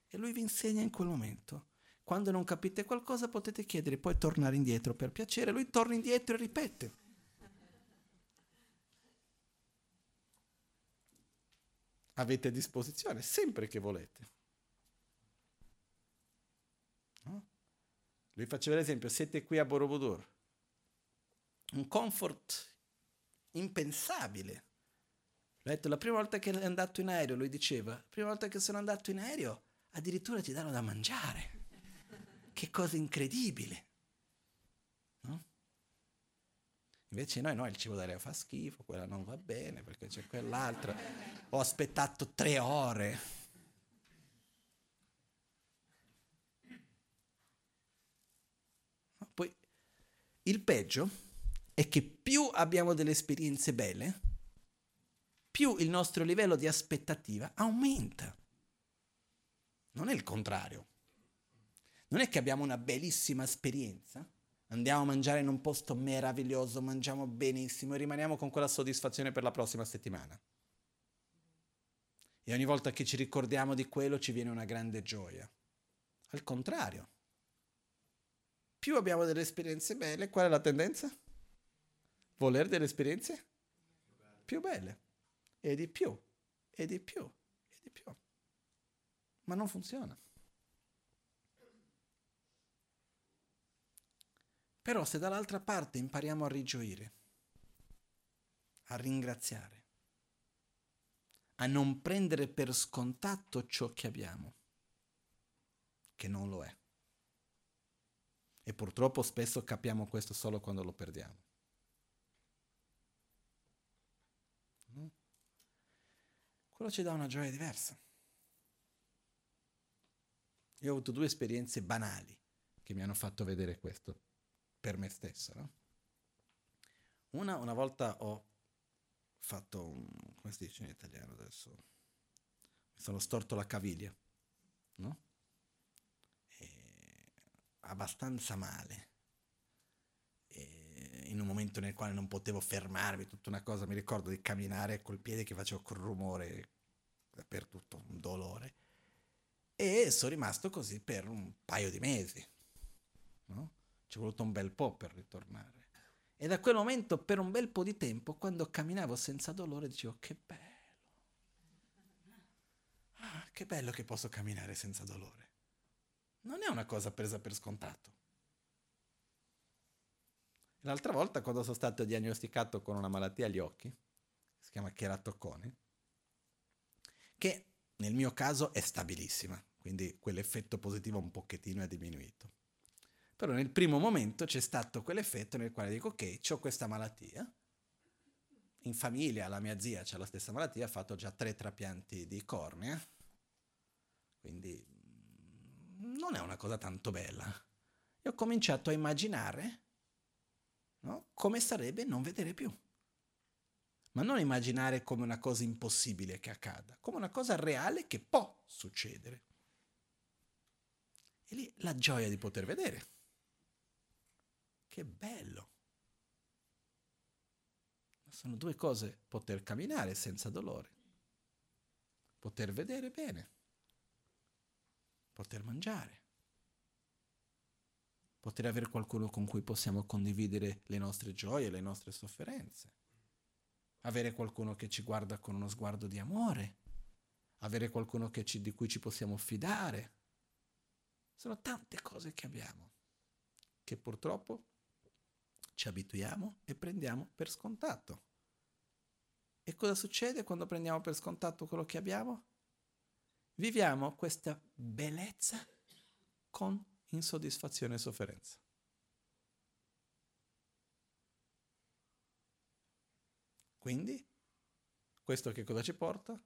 E lui vi insegna in quel momento. Quando non capite qualcosa potete chiedere, poi tornare indietro per piacere. Lui torna indietro e ripete. Avete a disposizione sempre che volete. No? Lui faceva l'esempio, siete qui a Borobudur. Un comfort impensabile ho detto, la prima volta che è andato in aereo, lui diceva, la prima volta che sono andato in aereo, addirittura ti danno da mangiare. Che cosa incredibile. No? Invece noi, no, il cibo d'aereo fa schifo, quella non va bene perché c'è quell'altro. Ho aspettato tre ore. Poi il peggio è che più abbiamo delle esperienze belle, più il nostro livello di aspettativa aumenta. Non è il contrario. Non è che abbiamo una bellissima esperienza, andiamo a mangiare in un posto meraviglioso, mangiamo benissimo e rimaniamo con quella soddisfazione per la prossima settimana. e ogni volta che ci ricordiamo di quello ci viene una grande gioia. Al contrario, più abbiamo delle esperienze belle, qual è la tendenza? Voler delle esperienze più belle. E di più, e di più, e di più. Ma non funziona. Però se dall'altra parte impariamo a rigioire, a ringraziare, a non prendere per scontato ciò che abbiamo, che non lo è. E purtroppo spesso capiamo questo solo quando lo perdiamo. Quello ci dà una gioia diversa. Io ho avuto due esperienze banali che mi hanno fatto vedere questo per me stesso. No? Una, una volta ho fatto un, come si dice in italiano adesso? Mi sono storto la caviglia, no? E abbastanza male. In un momento nel quale non potevo fermarmi, tutta una cosa, mi ricordo di camminare col piede che facevo quel rumore dappertutto, un dolore. E sono rimasto così per un paio di mesi, no? Ci è voluto un bel po' per ritornare. E da quel momento, per un bel po' di tempo, quando camminavo senza dolore, dicevo che bello. Ah, che bello che posso camminare senza dolore. Non è una cosa presa per scontato. L'altra volta, quando sono stato diagnosticato con una malattia agli occhi, si chiama cheratocone, che nel mio caso è stabilissima, quindi quell'effetto positivo un pochettino è diminuito. Però nel primo momento c'è stato quell'effetto nel quale dico ok, ho questa malattia, in famiglia la mia zia ha la stessa malattia, ha fatto già tre trapianti di cornea, quindi non è una cosa tanto bella. E ho cominciato a immaginare no, come sarebbe non vedere più. Ma non immaginare come una cosa impossibile che accada, come una cosa reale che può succedere. E lì la gioia di poter vedere. Che bello! Sono due cose, poter camminare senza dolore, poter vedere bene, poter mangiare, poter avere qualcuno con cui possiamo condividere le nostre gioie, le nostre sofferenze, avere qualcuno che ci guarda con uno sguardo di amore, avere qualcuno ci, di cui ci possiamo fidare. Sono tante cose che abbiamo, che purtroppo ci abituiamo e prendiamo per scontato. E cosa succede quando prendiamo per scontato quello che abbiamo? Viviamo questa bellezza con insoddisfazione e sofferenza. Quindi, questo che cosa ci porta?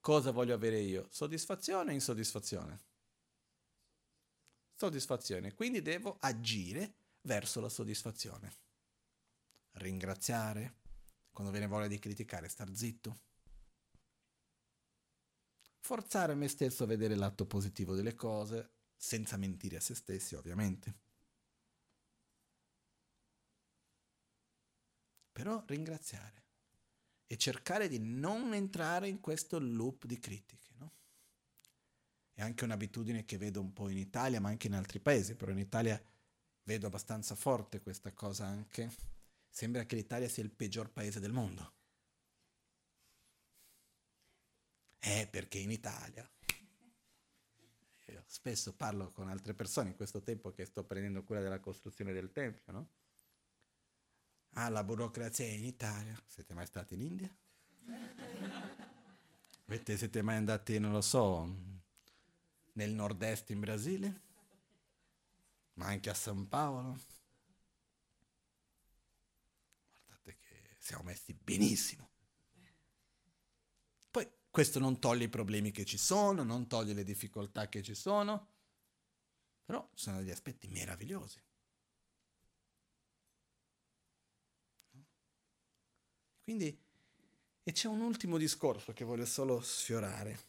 Cosa voglio avere io? Soddisfazione o insoddisfazione? Soddisfazione. Quindi devo agire verso la soddisfazione. Ringraziare, quando viene voglia di criticare, star zitto. Forzare me stesso a vedere l'atto positivo delle cose, senza mentire a se stessi, ovviamente. Però ringraziare e cercare di non entrare in questo loop di critiche. No? È anche un'abitudine che vedo un po' in Italia, ma anche in altri paesi, però in Italia vedo abbastanza forte questa cosa anche. Sembra che l'Italia sia il peggior paese del mondo. Eh, perché in Italia. Io spesso parlo con altre persone in questo tempo che sto prendendo cura della costruzione del Tempio, no? Ah, la burocrazia in Italia. Siete mai stati in India? Avete, siete mai andati, non lo so, nel nord-est in Brasile? ma anche a San Paolo. Guardate che siamo messi benissimo. Questo non toglie i problemi che ci sono, non toglie le difficoltà che ci sono, però sono degli aspetti meravigliosi. Quindi, e c'è un ultimo discorso che voglio solo sfiorare.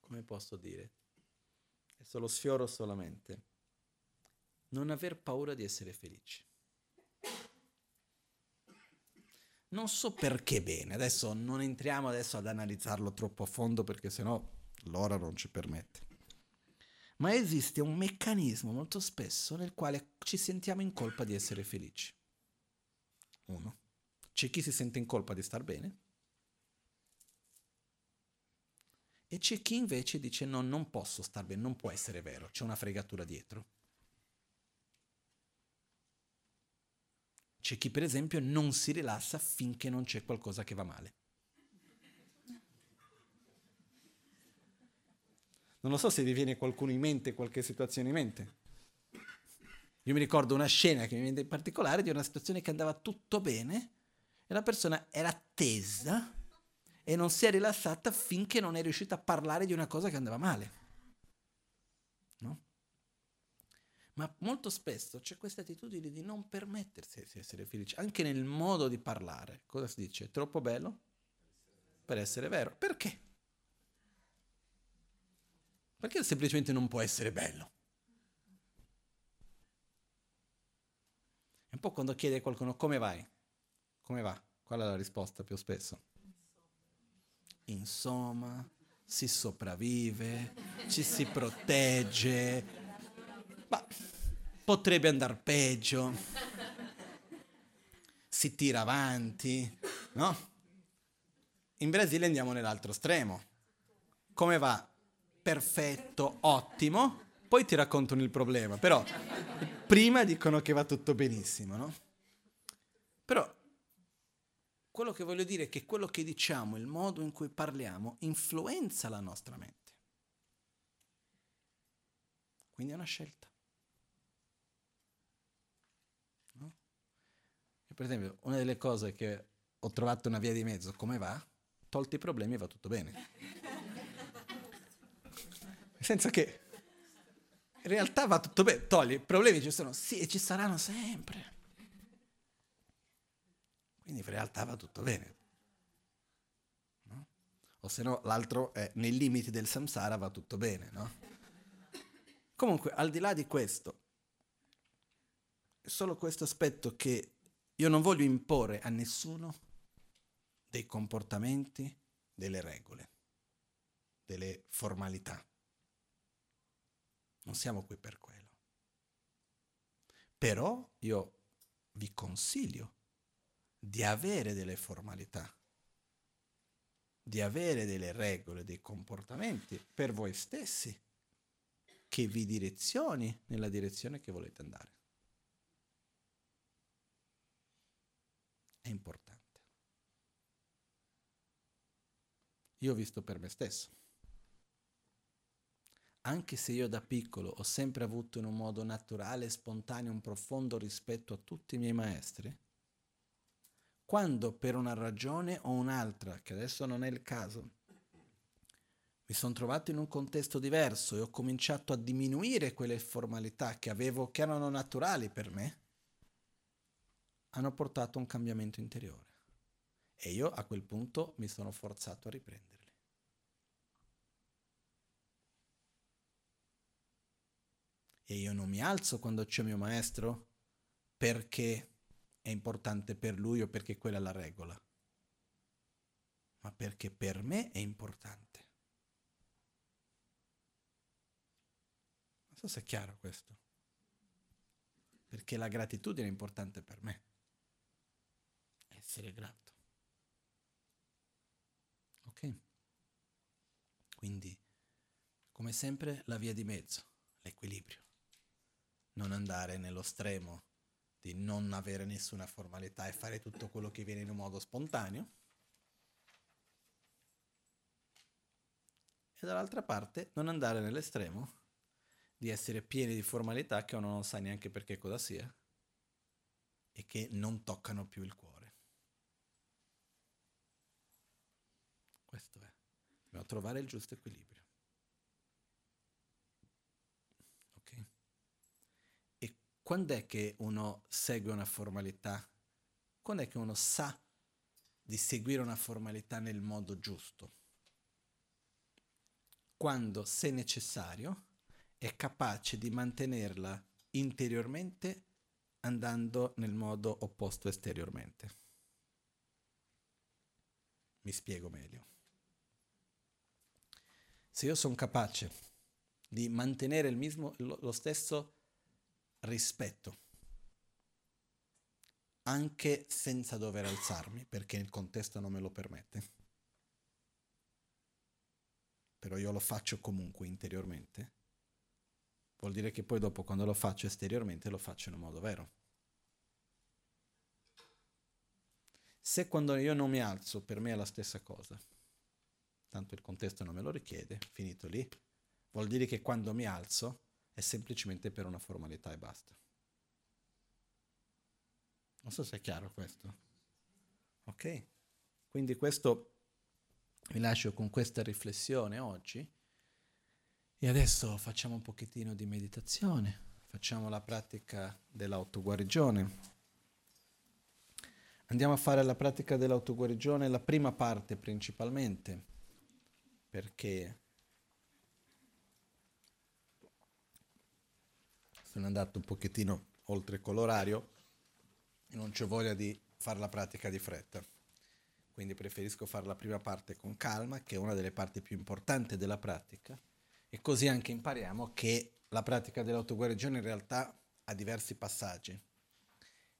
Come posso dire? Questo lo sfioro solamente. Non aver paura di essere felici. Non so perché bene, adesso non entriamo adesso ad analizzarlo troppo a fondo perché sennò l'ora non ci permette. Ma esiste un meccanismo molto spesso nel quale ci sentiamo in colpa di essere felici. Uno. C'è chi si sente in colpa di star bene e c'è chi invece dice no, non posso star bene, non può essere vero, c'è una fregatura dietro. C'è chi per esempio non si rilassa finché non c'è qualcosa che va male. Non lo so se vi viene qualcuno in mente, qualche situazione in mente. Io mi ricordo una scena che mi viene in particolare di una situazione che andava tutto bene e la persona era tesa e non si è rilassata finché non è riuscita a parlare di una cosa che andava male. No? Ma molto spesso c'è questa attitudine di non permettersi di essere felici, anche nel modo di parlare. Cosa si dice? Troppo bello per essere vero. Perché? Perché semplicemente non può essere bello? È un po' quando chiede a qualcuno come vai? Come va? Qual è la risposta più spesso? Insomma, si sopravvive, ci si protegge, ma potrebbe andare peggio. Si tira avanti, no? In Brasile andiamo nell'altro estremo. Come va? Perfetto, ottimo. Poi ti raccontano il problema, però prima dicono che va tutto benissimo, no? Però quello che voglio dire è che quello che diciamo, il modo in cui parliamo, influenza la nostra mente. Quindi è una scelta. Per esempio, una delle cose che ho trovato una via di mezzo, come va? Tolti i problemi va tutto bene. Senza che in realtà va tutto bene, togli i problemi ci sono, sì, e ci saranno sempre. Quindi in realtà va tutto bene. No? O se no, l'altro è nei limiti del samsara va tutto bene, no? Comunque, al di là di questo, è solo questo aspetto che io non voglio imporre a nessuno dei comportamenti, delle regole, delle formalità. Non siamo qui per quello. Però io vi consiglio di avere delle formalità, di avere delle regole, dei comportamenti per voi stessi che vi direzioni nella direzione che volete andare. È importante. Io ho visto per me stesso. Anche se io da piccolo ho sempre avuto in un modo naturale e spontaneo un profondo rispetto a tutti i miei maestri, quando per una ragione o un'altra, che adesso non è il caso, mi sono trovato in un contesto diverso e ho cominciato a diminuire quelle formalità che avevo, che erano naturali per me, hanno portato un cambiamento interiore. E io a quel punto mi sono forzato a riprenderli. E io non mi alzo quando c'è mio maestro perché è importante per lui o perché quella è la regola, ma perché per me è importante. Non so se è chiaro questo. Perché la gratitudine è importante per me essere grato. Ok? Quindi, come sempre, la via di mezzo, l'equilibrio. Non andare nello stremo di non avere nessuna formalità e fare tutto quello che viene in un modo spontaneo. E dall'altra parte non andare nell'estremo di essere pieni di formalità che uno non sa neanche perché cosa sia e che non toccano più il cuore. Questo è. Dobbiamo trovare il giusto equilibrio. Ok? E quando è che uno segue una formalità? Quando è che uno sa di seguire una formalità nel modo giusto? Quando, se necessario, è capace di mantenerla interiormente andando nel modo opposto esteriormente. Mi spiego meglio. Se io sono capace di mantenere mismo, lo stesso rispetto, anche senza dover alzarmi, perché il contesto non me lo permette, però io lo faccio comunque interiormente, vuol dire che poi dopo quando lo faccio esteriormente lo faccio in un modo vero. Se quando io non mi alzo per me è la stessa cosa, tanto il contesto non me lo richiede, finito lì, vuol dire che quando mi alzo è semplicemente per una formalità e basta. Non so se è chiaro questo. Ok? Quindi questo vi lascio con questa riflessione oggi e adesso facciamo un pochettino di meditazione, facciamo la pratica dell'autoguarigione. Andiamo a fare la pratica dell'autoguarigione, la prima parte principalmente, perché sono andato un pochettino oltre con l'orario e non c'ho voglia di fare la pratica di fretta. Quindi preferisco fare la prima parte con calma, che è una delle parti più importanti della pratica, e così anche impariamo che la pratica dell'autoguarigione in realtà ha diversi passaggi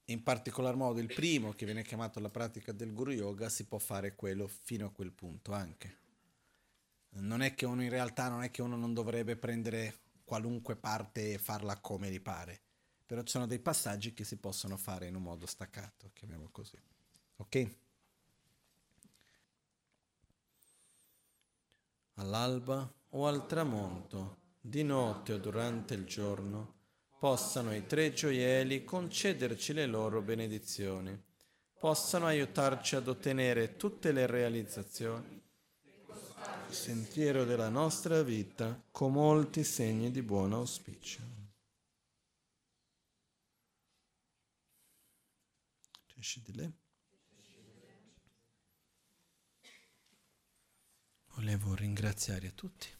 in particolar modo il primo, che viene chiamato la pratica del Guru Yoga, si può fare quello fino a quel punto anche. Non è che uno in realtà non è che uno non dovrebbe prendere qualunque parte e farla come gli pare, però ci sono dei passaggi che si possono fare in un modo staccato, chiamiamolo così. Ok? All'alba o al tramonto, di notte o durante il giorno, possano i tre gioielli concederci le loro benedizioni, possano aiutarci ad ottenere tutte le realizzazioni, sentiero della nostra vita con molti segni di buon auspicio. Volevo ringraziare tutti.